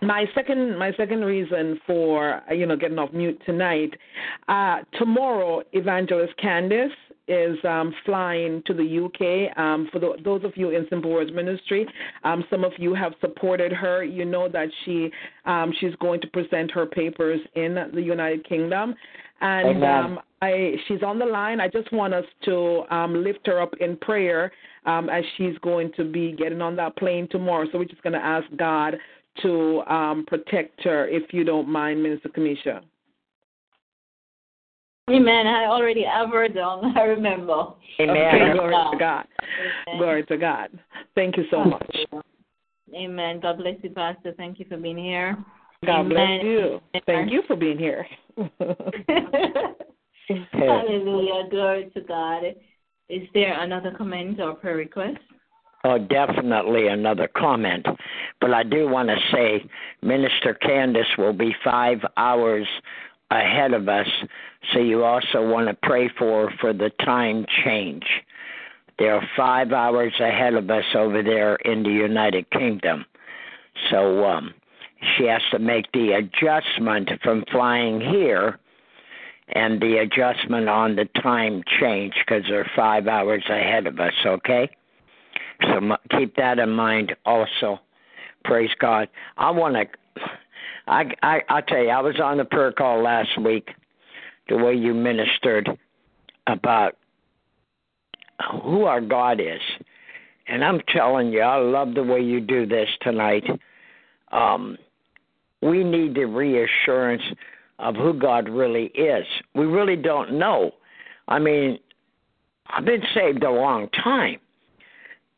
my second my second reason for you know getting off mute tonight uh tomorrow evangelist candace is um flying to the uk um for the, those of you in simple words ministry um some of you have supported her you know that she um she's going to present her papers in the united kingdom and um I she's on the line. I just want us to um, lift her up in prayer um, as she's going to be getting on that plane tomorrow. So we're just going to ask God to um, protect her, if you don't mind, Minister Kamisha. Amen. I already have her down. I remember. Amen. Okay, glory to God. Amen. Glory to God. Thank you so much. Amen. God bless you, Pastor. Thank you for being here. God bless you. Thank you for being here. Hallelujah. Glory to God. Is there another comment or prayer request? Oh, definitely another comment. But I do want to say Minister Candace will be five hours ahead of us, so you also want to pray for for the time change. There are five hours ahead of us over there in the United Kingdom. So um, she has to make the adjustment from flying here and the adjustment on the time change because they're five hours ahead of us, okay? So keep that in mind also. Praise God. I want to. I I I tell you, I was on the prayer call last week. The way you ministered about who our God is, and I'm telling you, I love the way you do this tonight. Um, we need the reassurance of who God really is. We really don't know. I mean, I've been saved a long time.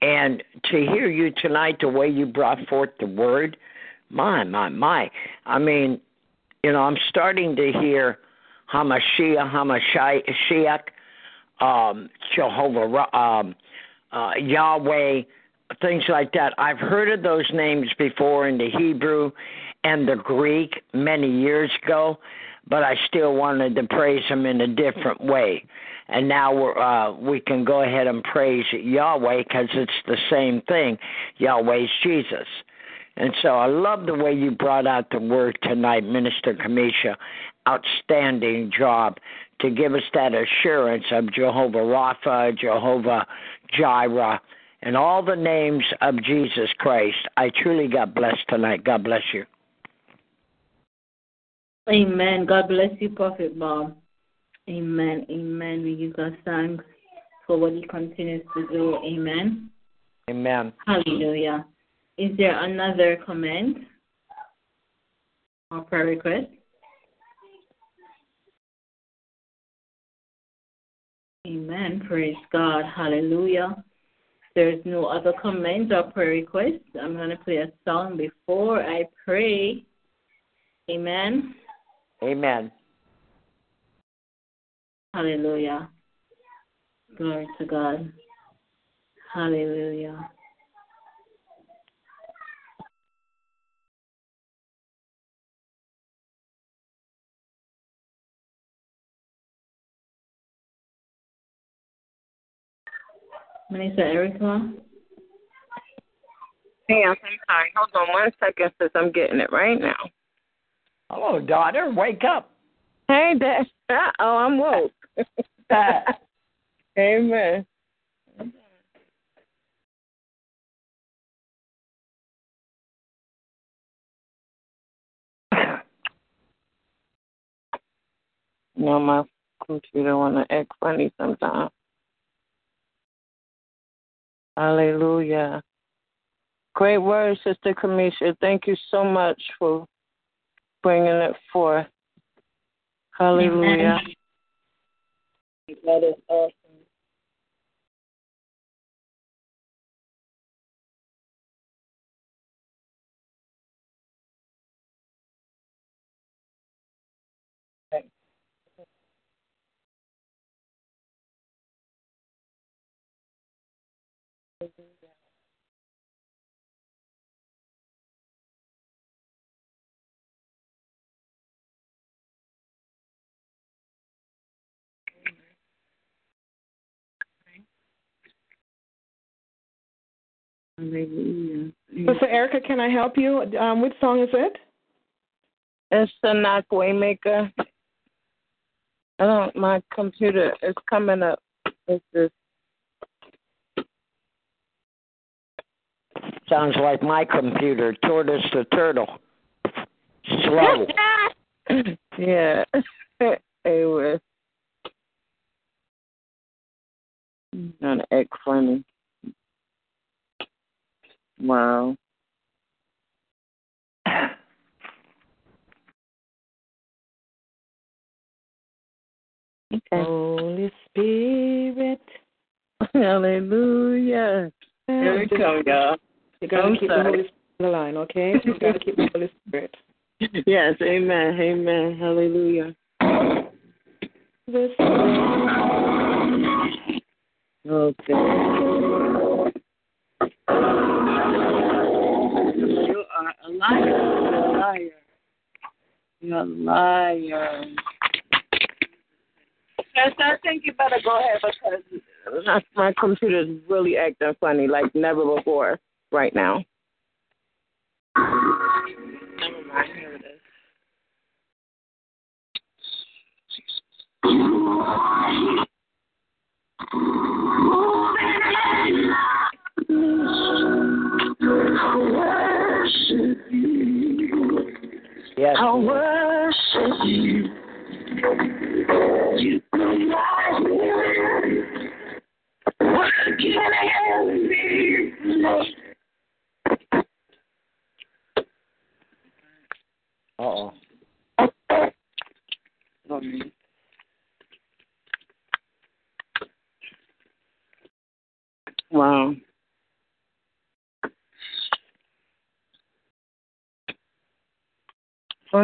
And to hear you tonight, the way you brought forth the word, my, my, my. I mean, you know, I'm starting to hear Hamashiach, Hamashiach, um, Jehovah, um, uh, Yahweh, things like that. I've heard of those names before in the Hebrew and the Greek many years ago, but I still wanted to praise him in a different way. And now we're, uh, we can go ahead and praise Yahweh because it's the same thing. Yahweh's Jesus. And so I love the way you brought out the word tonight, Minister Kamisha. Outstanding job to give us that assurance of Jehovah Rapha, Jehovah Jireh, and all the names of Jesus Christ. I truly got blessed tonight. God bless you. Amen. God bless you, Prophet Bob. Amen. Amen. We give God thanks for what He continues to do. Amen. Amen. Hallelujah. Is there another comment? More prayer request? Amen. Praise God. Hallelujah. There's no other comment or prayer request, I'm going to play a song before I pray. Amen. Amen. Hallelujah. Glory to God. Hallelujah. Minister Erica? Yes, I'm sorry. Hold on one second, sis. I'm getting it right now. Hello, daughter. Wake up. Hey, Dad. Oh, I'm woke. Amen. You know, my computer want to act funny sometimes. Hallelujah. Great word, Sister Kamisha. Thank you so much for bringing it forth. Hallelujah. Is awesome. Hallelujah. Sister Erica, can I help you? Um, which song is it? It's the knock waymaker. I don't. My computer is coming up. It's this. Sounds like my computer, Tortoise the Turtle. Slow. yeah. it was. Trying to act funny. Wow. Okay. Holy Spirit. Hallelujah. Here we go, y'all. You gotta I'm keep sorry. the Holy Spirit on the line, okay? You gotta keep the Holy Spirit. Yes, amen, amen, hallelujah. This Okay. You're a liar. Yes, I think you better go ahead because my computer is really acting funny like never before right now. Yes. I worship you. You provide me. What can I be? Uh-oh. Wow.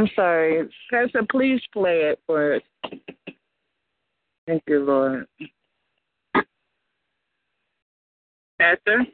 I'm sorry. Pastor, please play it for us. Thank you, Lord. Pastor?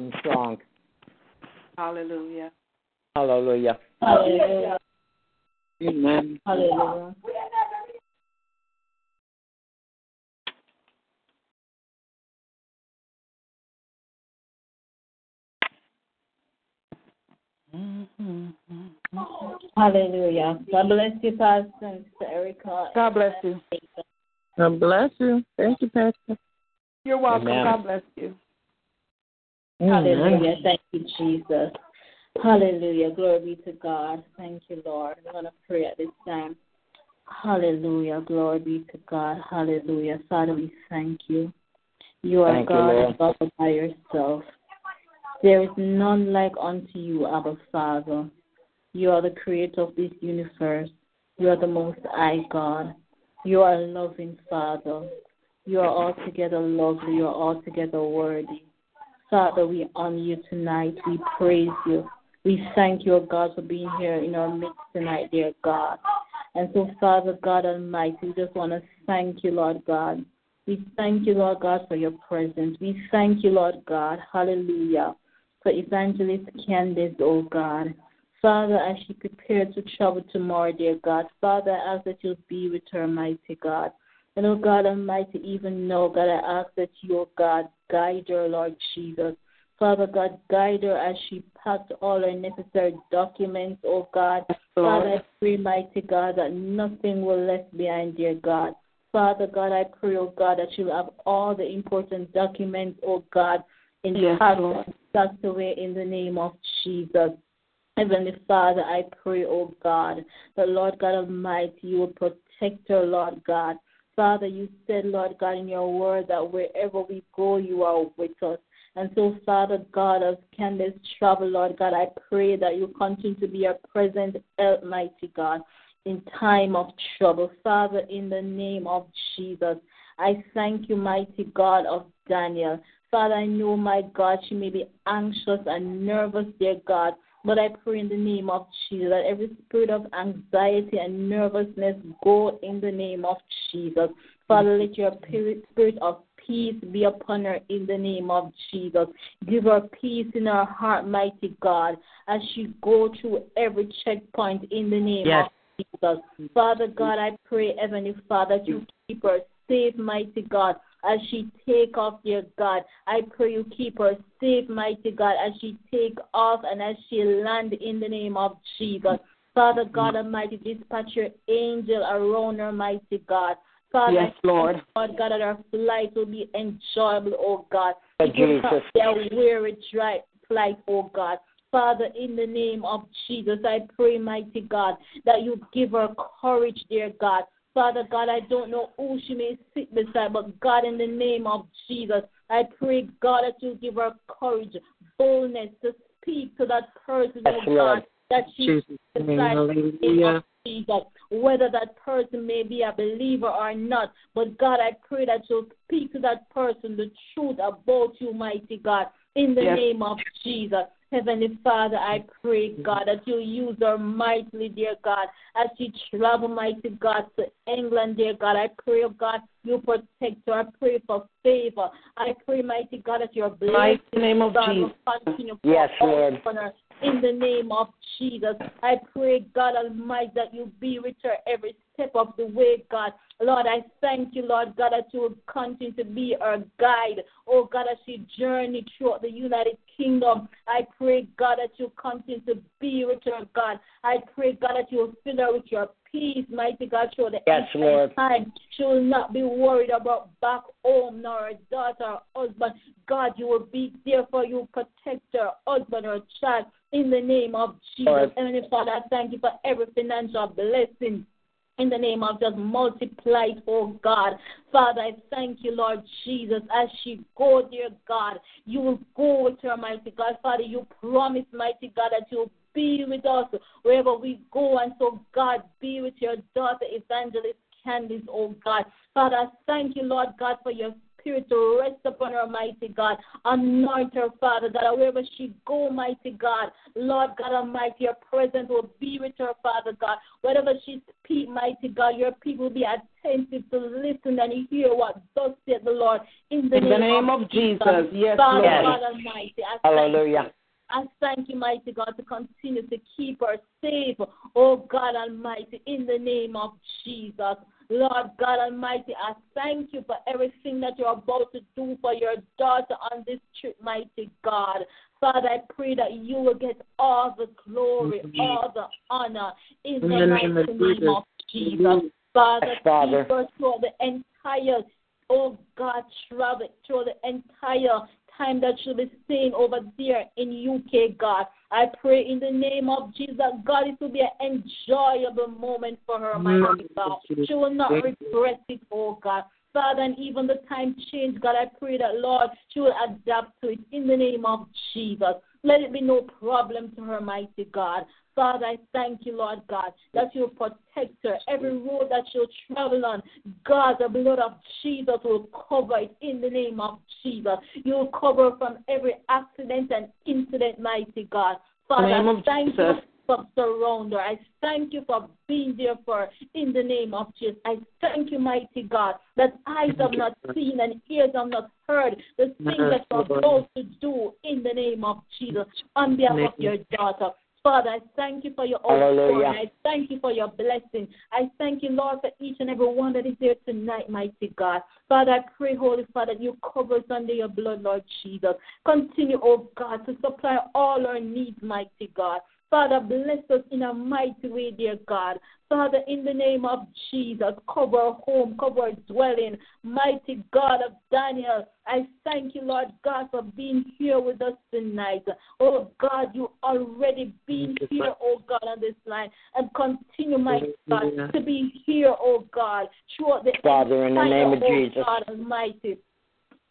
Awesome song. Hallelujah. Hallelujah. Hallelujah. Amen. Hallelujah. Hallelujah. God bless you, Pastor and Sister Erica. God bless you. God bless you. Thank you, Pastor. You're welcome. Amen. God bless you. Mm, Hallelujah. Thank you, Jesus. Hallelujah. Glory be to God. Thank you, Lord. We're going to pray at this time. Hallelujah. Glory be to God. Hallelujah. Father, we thank you. You are Thank you, God Lord. and by yourself. There is none like unto you, Abba Father. You are the creator of this universe. You are the most high God. You are a loving Father. You are altogether lovely. You are altogether worthy. Father, we honor you tonight. We praise you. We thank you, God, for being here in our midst tonight, dear God. And so, Father God Almighty, we just want to thank you, Lord God. We thank you, Lord God, for your presence. We thank you, Lord God. Hallelujah. For Evangelist Candace, oh God. Father, as she prepares to travel tomorrow, dear God, Father, I ask that you'll be with her, mighty God. And oh God Almighty, even now, God, I ask that you, oh God, guide her, Lord Jesus. Father God, guide her as she packs all her necessary documents, oh God. Father, I pray, mighty God, that nothing will left behind, dear God. Father God, I pray, oh God, that she'll have all the important documents, oh God, in Yes, Lord. and tucked away in the name of Jesus. Heavenly Father, I pray, oh God, that Lord God Almighty, you will protect her, Lord God. Father, you said, Lord God, in your word that wherever we go, you are with us. And so, Father God, as Candace travel, Lord God, I pray that you continue to be a present help, mighty God, in time of trouble. Father, in the name of Jesus, I thank you, mighty God of Daniel. Father, I know, my God, she may be anxious and nervous, dear God, but I pray in the name of Jesus that every spirit of anxiety and nervousness go in the name of Jesus. Father, let your spirit spirit of peace be upon her in the name of Jesus. Give her peace in her heart, mighty God, as she go through every checkpoint in the name Yes. of Jesus. Father God, I pray, Heavenly Father, that you keep her safe, mighty God, as she take off, dear God. I pray you keep her safe, mighty God, as she take off and as she land in the name of Jesus. Father God Almighty, dispatch your angel around her, mighty God. Father, Yes, Lord. Lord God, that our flight will be enjoyable, oh God. Lord It will not Jesus. a weary dry flight, oh God. Father, in the name of Jesus, I pray, mighty God, that you give her courage, dear God. Father God, I don't know who she may sit beside, but God, in the name of Jesus, I pray, God, that you give her courage, boldness to speak to that person, Yes, oh God, that she Jesus'. Jesus, whether that person may be a believer or not. But God, I pray that you'll speak to that person the truth about you, mighty God, in the Yes. name of Jesus. Heavenly Father, I pray, God, that you'll use her mightily, dear God, as she travel, mighty God, to England, dear God. I pray, oh God, you protect her. I pray for favor. I pray, mighty God, that your blessing, name of God, will Jesus. continue Yes, Lord. her in the name of Jesus. I pray, God Almighty, that you be with her every step of the way, God. Lord, I thank you, Lord God, that you will continue to be our guide. Oh, God, as she journey throughout the United Kingdom, I pray, God, that you continue to be with her, God. I pray, God, that you will fill her with your peace, mighty God, through the Yes, Lord. time. She will not be worried about back home, nor her daughter or husband. God, you will be there for you, protect her husband or child in the name of Jesus. Lord. Heavenly Father, I thank you for every financial blessing in the name of just multiply it, oh God. Father, I thank you, Lord Jesus, as she go, dear God, you will go with her, mighty God. Father, you promise, mighty God, that you'll be with us wherever we go. And so, God, be with your daughter, Evangelist Candace, oh God. Father, thank you, Lord God, for your Spirit to rest upon her, mighty God. Anoint her, Father God, wherever she go, mighty God. Lord God Almighty, your presence will be with her, Father God. Whatever she speak, mighty God, your people will be attentive to listen and hear what thus said the Lord. In the, In the name, name of Jesus. Yes, Father Lord. God Almighty, I Hallelujah. I thank you, mighty God, to continue to keep her safe. Oh God Almighty, in the name of Jesus. Lord God Almighty, I thank you for everything that you're about to do for your daughter on this trip, mighty God. Father, I pray that you will get all the glory, all the honor in the the mighty name of Jesus. Jesus. Father, Father. keep her through the entire, oh God, travel through the entire time that she'll be staying over there in UK, God. I pray in the name of Jesus, God, it will be an enjoyable moment for her, mighty God. She will not regret it, oh God. Father, and even the time change, God, I pray that, Lord, she will adapt to it in the name of Jesus. Let it be no problem to her, mighty God. Father, I thank you, Lord God, that you'll protect her. Every road that she'll travel on, God, the blood of Jesus will cover it in the name of Jesus. You'll cover from every accident and incident, mighty God. Father, I thank you for surround her. I thank you for being there for her in the name of Jesus. I thank you, mighty God, that eyes have not seen and ears have not heard the things that you're about to do in the name of Jesus on behalf of your daughter. Father, I thank you for your Hallelujah. I thank you for your blessing. I thank you, Lord, for each and every one that is here tonight, mighty God. Father, I pray, Holy Father, that you cover us under your blood, Lord Jesus. Continue, oh God, to supply all our needs, mighty God. Father, bless us in a mighty way, dear God. Father, in the name of Jesus, cover our home, cover our dwelling. Mighty God of Daniel, I thank you, Lord God, for being here with us tonight. Oh God, you already been here, oh God, on this line. And continue, mighty God, to be here, oh God, throughout the Father, in the entire, name of oh Jesus. God Almighty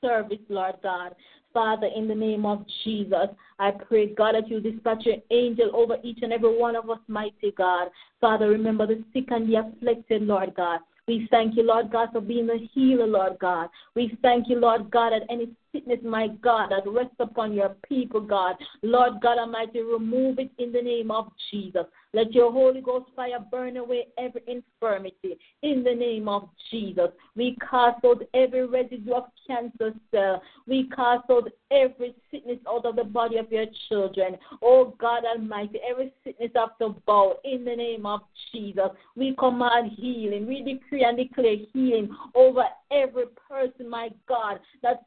service, Lord God. Father, in the name of Jesus, I pray, God, that you dispatch your angel over each and every one of us, mighty God. Father, remember the sick and the afflicted, Lord God. We thank you, Lord God, for being the healer, Lord God. We thank you, Lord God, that any sickness, my God, that rests upon your people, God. Lord God Almighty, remove it in the name of Jesus. Let your Holy Ghost fire burn away every infirmity in the name of Jesus. We cast out every residue of cancer cell. We cast out every sickness out of the body of your children. Oh God Almighty, every sickness of the bow in the name of Jesus. We command healing. We decree and declare healing over every person, my God, that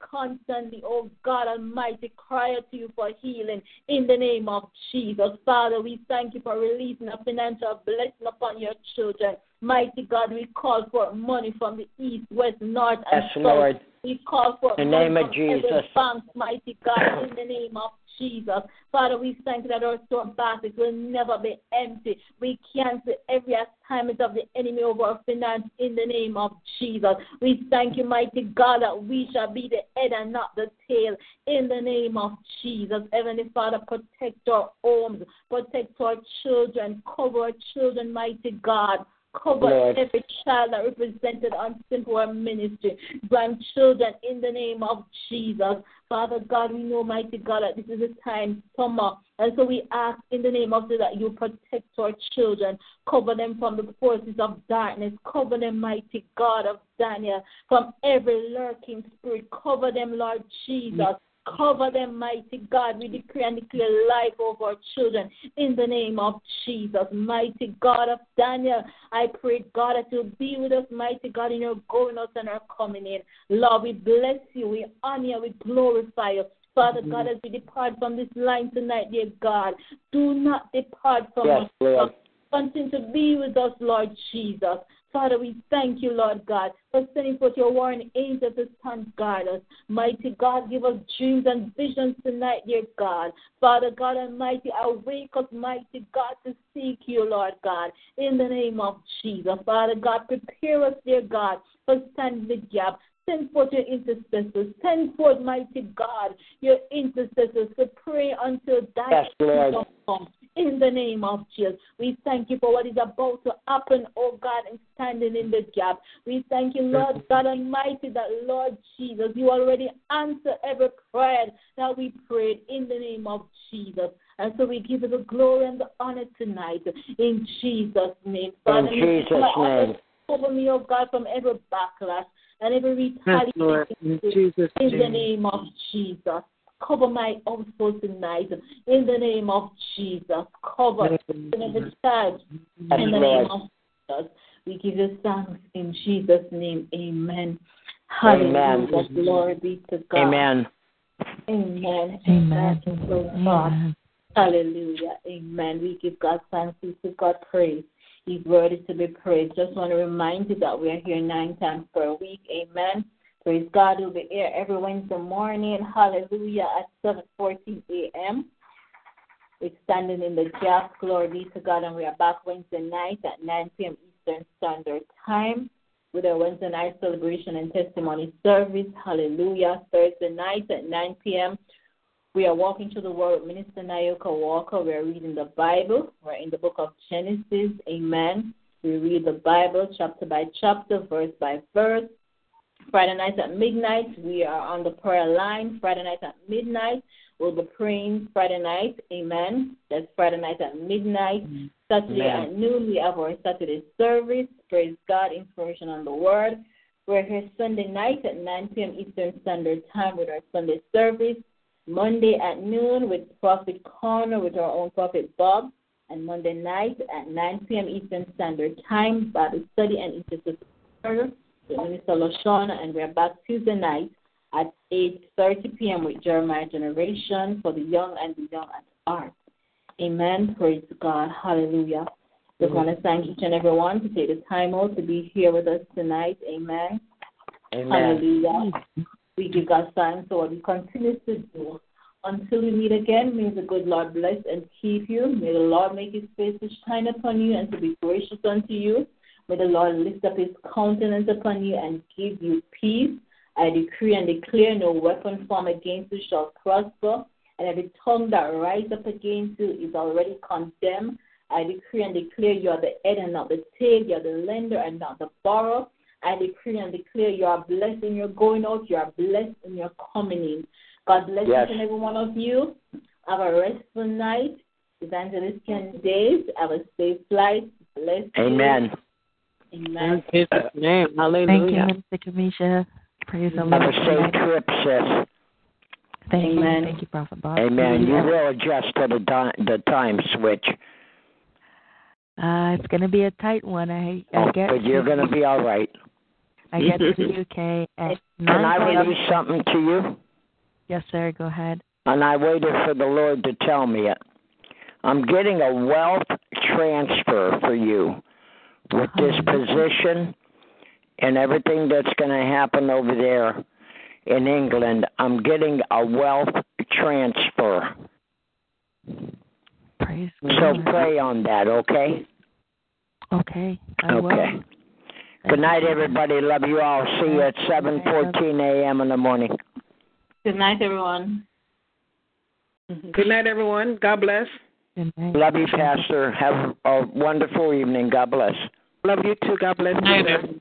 constantly, oh God Almighty, cry out to you for healing in the name of Jesus. Father, we thank you for releasing a financial blessing upon your children. Mighty God, we call for money from the east, west, north, and Yes, south. Lord. We call for In the name of Jesus. bank, mighty God, in the name of Jesus. Father, we thank you that our store baskets will never be empty. We cancel every assignment of the enemy over our finance in the name of Jesus. We thank you, mighty God, that we shall be the head and not the tail in the name of Jesus. Heavenly Father, protect our homes, protect our children, cover our children, mighty God. Cover Lord. every child that represented on Simple Ministry, grandchildren in the name of Jesus. Father God, we know, mighty God, that this is a time summer. And so we ask in the name of Jesus that you protect our children, cover them from the forces of darkness, cover them, mighty God of Daniel, from every lurking spirit, cover them, Lord mm. Jesus. Cover them, mighty God. We decree and declare life over our children in the name of Jesus. Mighty God of Daniel, I pray, God, that you'll be with us, mighty God, in your going out and our coming in. Lord, we bless you, we honor you, we glorify you. Father mm-hmm. God, as we depart from this line tonight, dear God, do not depart from Yes, us. Lord. Continue to be with us, Lord Jesus. Father, we thank you, Lord God, for sending forth your warring angels to stand guard us. Mighty God, give us dreams and visions tonight, dear God. Father God Almighty, I awake us, mighty God, to seek you, Lord God, in the name of Jesus. Father God, prepare us, dear God, for standing the gap. Send forth your intercessors. Send forth, mighty God, your intercessors to pray until thy Yes, kingdom come. In the name of Jesus, we thank you for what is about to happen, oh God, and standing in the gap. We thank you, Lord God Almighty, that Lord Jesus, you already answer every prayer that we prayed in the name of Jesus. And so we give you the glory and the honor tonight in Jesus' name. In Jesus' name. Cover me, oh God, from every backlash and every Yes, retaliation In Jesus' in the name of Jesus. Cover my household tonight in the name of Jesus. Cover every child Yes, in the name of Jesus. We give you thanks in Jesus' name. Amen. Amen. Hallelujah. Glory be to God. Amen. Amen. Amen. Praise God. Hallelujah. Amen. We give God thanks. We give God praise. He's worthy to be praised. Just want to remind you that we are here nine times per week. Amen. Praise God. We'll be here every Wednesday morning. Hallelujah. At 7.14 a.m. We're standing in the gap. Glory be to God. And we are back Wednesday night at 9 p.m. Eastern Standard Time with our Wednesday night celebration and testimony service. Hallelujah. Thursday night at 9 p.m. We are walking through the Word with Minister Nayoka Walker. We are reading the Bible. We're in the book of Genesis. Amen. We read the Bible chapter by chapter, verse by verse. Friday nights at midnight, we are on the prayer line. Friday nights at midnight, we'll be praying Friday night. Amen. That's Friday night at midnight. Mm. Saturday Amen. at noon, we have our Saturday service. Praise God, information on the Word. We're here Sunday night at 9 p.m. Eastern Standard Time with our Sunday service. Monday at noon with Prophet Connor with our own Prophet Bob. And Monday night at 9 p.m. Eastern Standard Time, Bible study and intercessory with Minister Lashana. And we're back Tuesday night at 8.30 p.m. with Jeremiah Generation for the young and the young at heart. Amen. Praise God. Hallelujah. Just want to thank each and everyone to take the time out to be here with us tonight. Amen. Amen. Hallelujah. We give God thanks for what He continues to do. Until we meet again, may the good Lord bless and keep you. May the Lord make His face to shine upon you and to be gracious unto you. May the Lord lift up His countenance upon you and give you peace. I decree and declare no weapon formed against you shall prosper, and every tongue that rises up against you is already condemned. I decree and declare you are the head and not the tail, you are the lender and not the borrower. I decree and declare you are blessed in your going out, you are blessed in your coming in. God bless Yes. each and every one of you. Have a restful night. Evangelist Candace. Have a safe flight. Bless you. Amen. Amen. In Jesus' name. Thank you, Hallelujah. Minister Kamisha. Praise the Have Lord. a safe trip, sis. Thank Amen. you. Thank you, Prophet Bob. Amen. You will adjust to the, di- the time switch. Uh, it's going to be a tight one. I, I Oh, get but you're going to be all right. I get to the UK at Can I 9 p.m. release something to you? Yes, sir. Go ahead. And I waited for the Lord to tell me it. I'm getting a wealth transfer for you with this position and everything that's going to happen over there in England. I'm getting a wealth transfer. Praise So God. pray on that, okay? Okay. I will. Okay. Good night, everybody. Love you all. See you at 7:14 a.m. in the morning. Good night, everyone. Mm-hmm. Good night, everyone. God bless. Good night. Love you, Pastor. Have a wonderful evening. God bless. Love you too. God bless you.